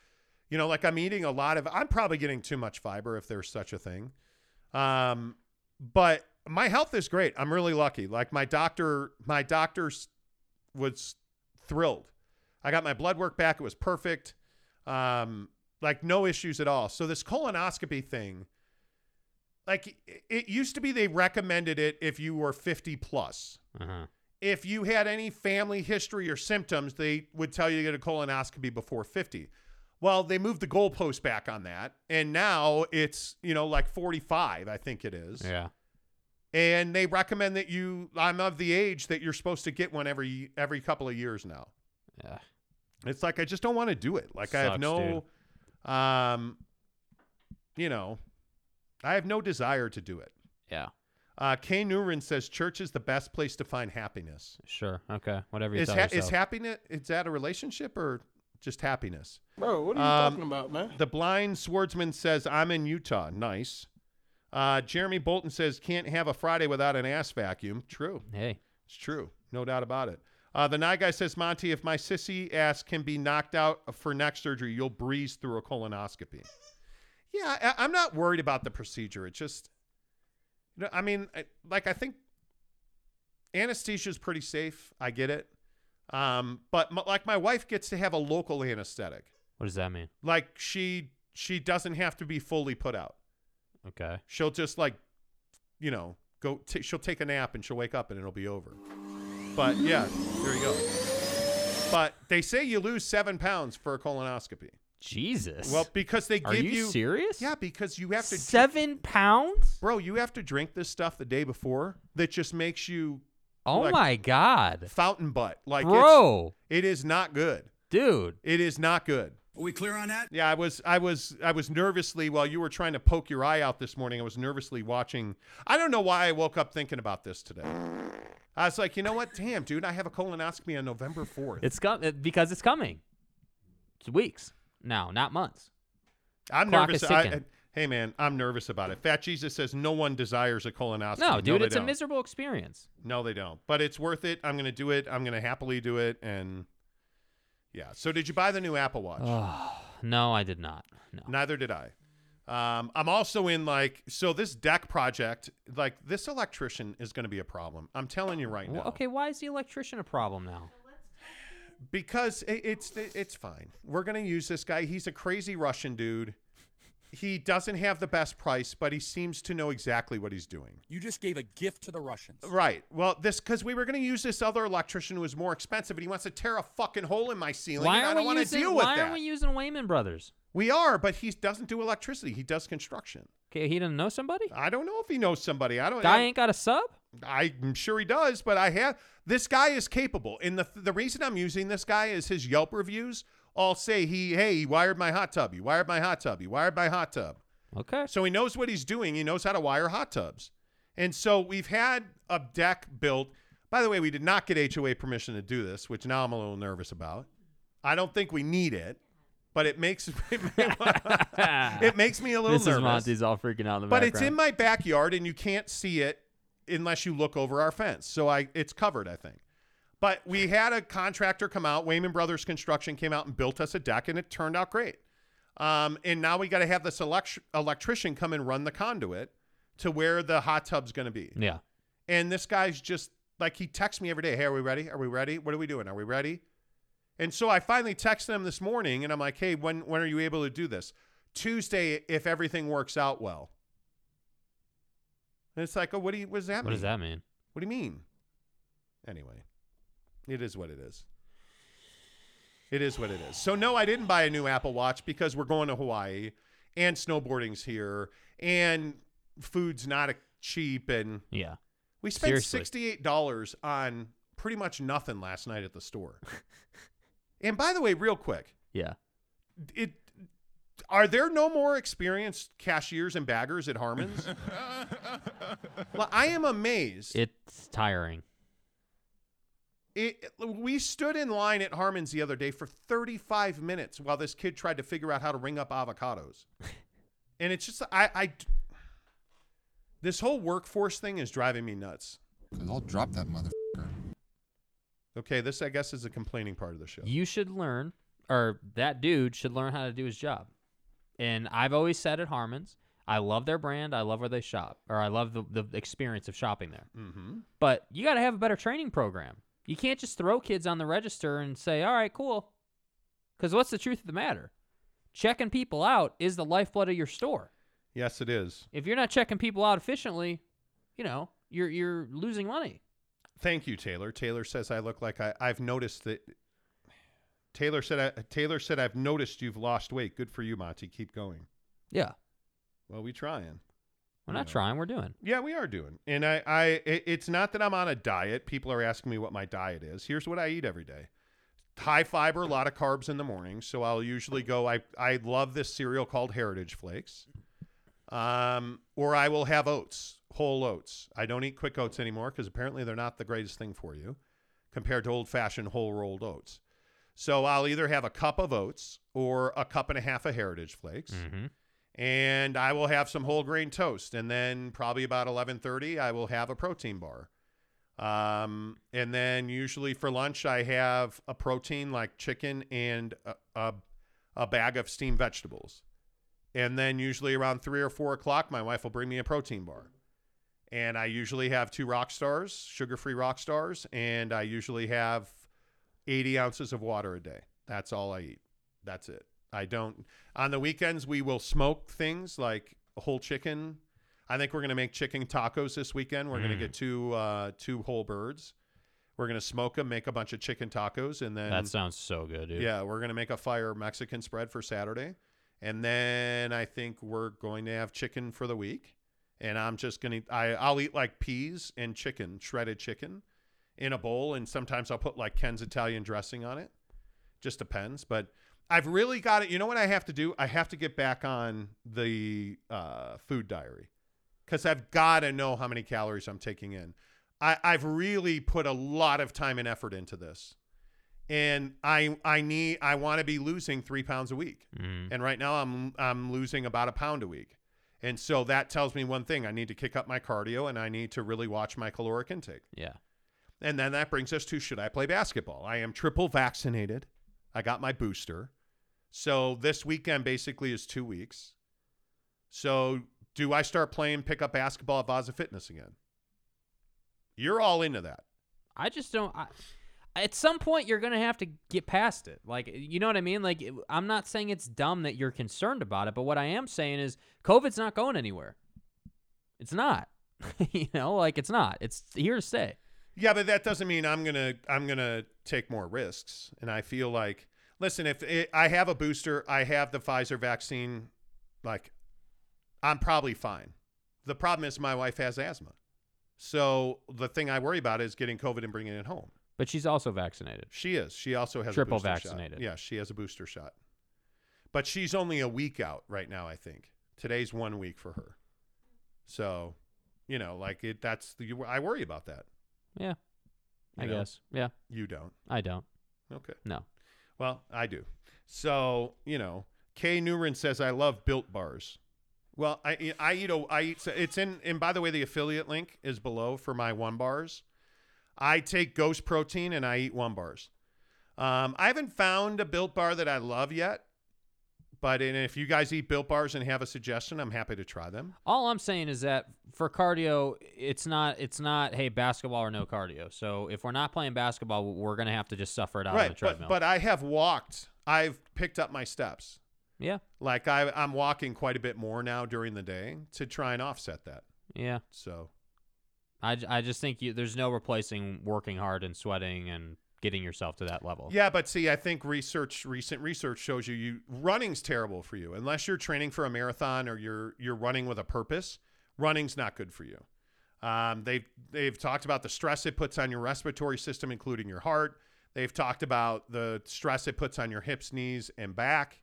you know, like I'm eating a lot of. I'm probably getting too much fiber if there's such a thing. Um, but my health is great. I'm really lucky. Like my doctor, my doctor's was thrilled. I got my blood work back. It was perfect. Um, like no issues at all. So this colonoscopy thing, like it- it used to be they recommended it if you were 50 plus. Uh-huh. If you had any family history or symptoms, they would tell you to get a colonoscopy before 50. Well, they moved the goalpost back on that, and now it's you know like 45, I think it is. Yeah. And they recommend that you. I'm of the age that you're supposed to get one every every couple of years now. Yeah. It's like I just don't want to do it. Like I have Sucks, no, um, you know, I have no desire to do it. Yeah. Uh, Kay Nurin says church is the best place to find happiness. Sure. Okay. Whatever you Is tell ha- is happiness is that a relationship or just happiness? Bro, what are you Um, talking about, man? The blind swordsman says I'm in Utah. Nice. Uh, Jeremy Bolton says can't have a Friday without an ass vacuum. True. hey. It's true. No doubt about it. Uh, the night guy says, Monty, if my sissy ass can be knocked out for neck surgery, you'll breeze through a colonoscopy. Yeah, I, I'm not worried about the procedure. It just, you know, I mean, I, like I think anesthesia is pretty safe. I get it. Um, but m- like my wife gets to have a local anesthetic. What does that mean? Like she she doesn't have to be fully put out. Okay. She'll just like, you know, go. T- she'll take a nap and she'll wake up and it'll be over. But yeah, there you go. But they say you lose seven pounds for a colonoscopy. Jesus. Well, because they Are give you, serious? Yeah, because you have to, Seven pounds? bro. You have to drink this stuff the day before. That just makes you Oh Like- my god. fountain butt. Like, it's- Bro. it is not good. Dude. It is not good. Are we clear on that? Yeah, I was, I was, I was nervously while you were trying to poke your eye out this morning. I was nervously watching. I don't know why I woke up thinking about this today. I was like, you know what? Damn, dude, I have a colonoscopy on November fourth. It's com- uh, because it's coming. It's weeks now, not months. I'm clock nervous. is I, hey, man, I'm nervous about it. Fat Jesus says no one desires a colonoscopy. No, dude, they it's a don't. miserable experience. No, they don't. But it's worth it. I'm going to do it. I'm going to happily do it. And yeah. So, did you buy the new Apple Watch? No, I did not. No. Neither did I. Um, I'm also in like so this deck project. Like this electrician is going to be a problem. I'm telling you right now. Well, okay, why is the electrician a problem now? because it, it's it's fine. We're gonna use this guy. He's a crazy Russian dude. He doesn't have the best price, but he seems to know exactly what he's doing. You just gave a gift to the Russians. Right. Well, this because we were gonna use this other electrician who was more expensive, and he wants to tear a fucking hole in my ceiling. Why and I aren't don't we want to using? deal with why that. aren't we using Wayman Brothers? we are, but he doesn't do electricity. He does construction. Okay, he doesn't know somebody. I don't know if he knows somebody. I don't. Guy I- ain't got a sub. I'm sure he does, but I have this guy is capable. And the the reason I'm using this guy is his Yelp reviews all say he hey he wired my hot tub, he wired my hot tub, he wired my hot tub. Okay. So he knows what he's doing. He knows how to wire hot tubs. And so we've had a deck built. By the way, we did not get HOA permission to do this, which now I'm a little nervous about. I don't think we need it, but it makes it makes me a little this nervous Monty's all freaking out in the but background. it's in my backyard and you can't see it unless you look over our fence. So I it's covered, I think. But we had a contractor come out, Wayman Brothers Construction came out and built us a deck and it turned out great. Um, and now we got to have this elect- electrician come and run the conduit to where the hot tub's going to be. Yeah. And this guy's just like he texts me every day, "Hey, are we ready? Are we ready? What are we doing? Are we ready?" And so I finally texted him this morning and I'm like, "Hey, when when are you able to do this?" Tuesday if everything works out well. And it's like, "Oh, what do you what does that What mean?" does that mean? What do you mean? Anyway, it is what it is. It is what it is. So no, I didn't buy a new Apple Watch because we're going to Hawaii and snowboarding's here and food's not a cheap and Yeah. we spent Seriously. sixty-eight dollars on pretty much nothing last night at the store. and by the way, real quick, Yeah. it are there no more experienced cashiers and baggers at Harmon's? well, I am amazed. It's tiring. It, we stood in line at Harmon's the other day for 35 minutes while this kid tried to figure out how to ring up avocados. and it's just, I, I, this whole workforce thing is driving me nuts. Cause I'll drop that motherfucker. Okay, this, I guess, is a complaining part of the show. You should learn, or that dude should learn how to do his job. And I've always said at Harmon's, I love their brand. I love where they shop, or I love the, the experience of shopping there. Mm-hmm. But you got to have a better training program. You can't just throw kids on the register and say, all right, cool. Because what's the truth of the matter? checking people out is the lifeblood of your store. Yes, it is. If you're not checking people out efficiently, you know, you're you're losing money. Thank you, Taylor. Taylor says I look like I, I've noticed that. Taylor said I, Taylor said I've noticed you've lost weight. Good for you, Monty. Keep going. Yeah. Well, we trying. We're not trying, we're doing. Yeah, we are doing. And I, I, it- it's not that I'm on a diet. People are asking me what my diet is. Here's what I eat every day: high fiber, a lot of carbs in the morning. So I'll usually go. I, I love this cereal called Heritage Flakes, um, or I will have oats, whole oats. I don't eat quick oats anymore because apparently they're not the greatest thing for you compared to old-fashioned whole rolled oats. So I'll either have a cup of oats or a cup and a half of Heritage Flakes Mm-hmm. And I will have some whole grain toast, and then probably about eleven thirty, I will have a protein bar. Um, and then usually for lunch, I have a protein like chicken and a, a, a bag of steamed vegetables. And then usually around three or four o'clock, my wife will bring me a protein bar. And I usually have two rock stars, sugar free rock stars, and I usually have 80 ounces of water a day. That's all I eat. That's it. I don't. On the weekends, we will smoke things like a whole chicken. I think we're going to make chicken tacos this weekend. We're going to Mm. get two uh, two whole birds. We're going to smoke them, make a bunch of chicken tacos, and then That sounds so good, dude. yeah, we're going to make a fire Mexican spread for Saturday. And then I think we're going to have chicken for the week. And I'm just going to, I, I'll eat like peas and chicken, shredded chicken in a bowl. And sometimes I'll put like Ken's Italian dressing on it. Just depends. But I've really got it. You know what I have to do? I have to get back on the uh, food diary because I've got to know how many calories I'm taking in. I, I've really put a lot of time and effort into this and I I need I want to be losing three pounds a week, Mhm. and right now I'm I'm losing about a pound a week, and so that tells me one thing: I need to kick up my cardio, and I need to really watch my caloric intake. Yeah. And then that brings us to should I play basketball? I am triple vaccinated. I got my booster, so this weekend basically is two weeks. So do I start playing pickup basketball at VASA Fitness again? You're all into that. I just don't. I, at some point, you're gonna have to get past it. Like, you know what I mean? Like, I'm not saying it's dumb that you're concerned about it, but what I am saying is, COVID's not going anywhere. It's not. you know, like it's not. It's here to stay. Yeah, but that doesn't mean I'm gonna I'm gonna take more risks. And I feel like, listen, if it, I have a booster, I have the Pfizer vaccine, like, I'm probably fine. The problem is my wife has asthma, so the thing I worry about is getting COVID and bringing it home. But she's also vaccinated. She is. She also has Triple a booster vaccinated. Shot. Yeah, she has a booster shot, but she's only a week out right now. I think today's one week for her. So, you know, like it. That's the. I worry about that. Yeah. I know? guess. Yeah. You don't. I don't. Okay. No. Well, I do. So, you know, Kay Newren says I love built bars. Well, I I eat a I eat it's in and by the way the affiliate link is below for my one bars. I take Ghost protein and I eat one bars. Um, I haven't found a built bar that I love yet, but and if you guys eat built bars and have a suggestion, I'm happy to try them. All I'm saying is that for cardio, it's not. It's not. Hey, basketball or no cardio. So if we're not playing basketball, we're gonna have to just suffer it out on the treadmill. but but I have walked. I've picked up my steps. yeah. Like I I'm walking quite a bit more now during the day to try and offset that. Yeah. So I, I just think you, there's no replacing working hard and sweating and getting yourself to that level. Yeah, but see, I think research, recent research shows you, you running's terrible for you unless you're training for a marathon or you're you're running with a purpose. Running's not good for you. Um, they've they've talked about the stress it puts on your respiratory system, including your heart. They've talked about the stress it puts on your hips, knees, and back.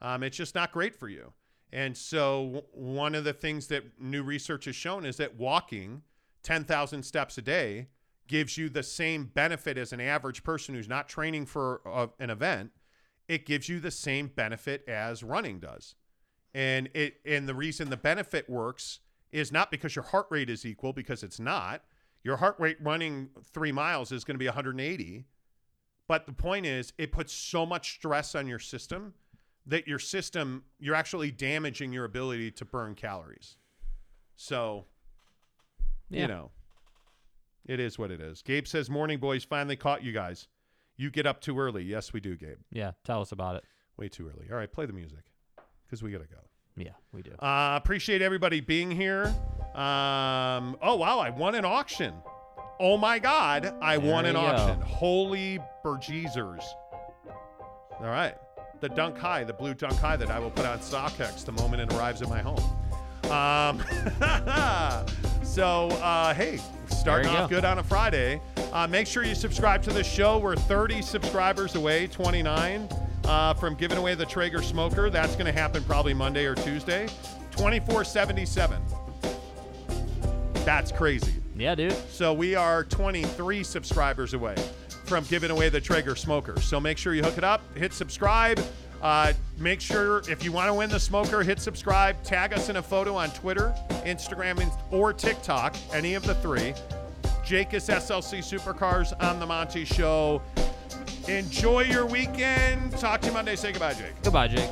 Um, it's just not great for you. And so, one of the things that new research has shown is that walking 10,000 steps a day gives you the same benefit as an average person who's not training for a, an event. It gives you the same benefit as running does. And it and the reason the benefit works is not because your heart rate is equal because it's not. Your heart rate running 3 miles is going to be 180. But the point is it puts so much stress on your system that your system you're actually damaging your ability to burn calories. So, Yeah. you know, it is what it is. Gabe says, "Morning boys, finally caught you guys. You get up too early." Yes, we do, Gabe. Yeah. Tell us about it. Way too early. All right, play the music because we got to go. Yeah, we do. Uh, appreciate everybody being here. Um, oh, wow. I won an auction. Oh, my God. I There won an you go. auction. Holy burgeezers. All right. The dunk high, the blue dunk high that I will put on StockX the moment it arrives at my home. Um, so, uh, hey, starting off go. good on a Friday. Uh, make sure you subscribe to the show. We're 30 subscribers away, 29 uh, from giving away the Traeger smoker. That's going to happen probably Monday or Tuesday. 2477. That's crazy. Yeah, dude. So we are 23 subscribers away from giving away the Traeger smoker. So make sure you hook it up, hit subscribe. Uh, make sure if you want to win the smoker, hit subscribe. Tag us in a photo on Twitter, Instagram, or TikTok, any of the three. Jake is SLC Supercars on the Monty Show. Enjoy your weekend. Talk to you Monday. Say goodbye, Jake. Goodbye, Jake.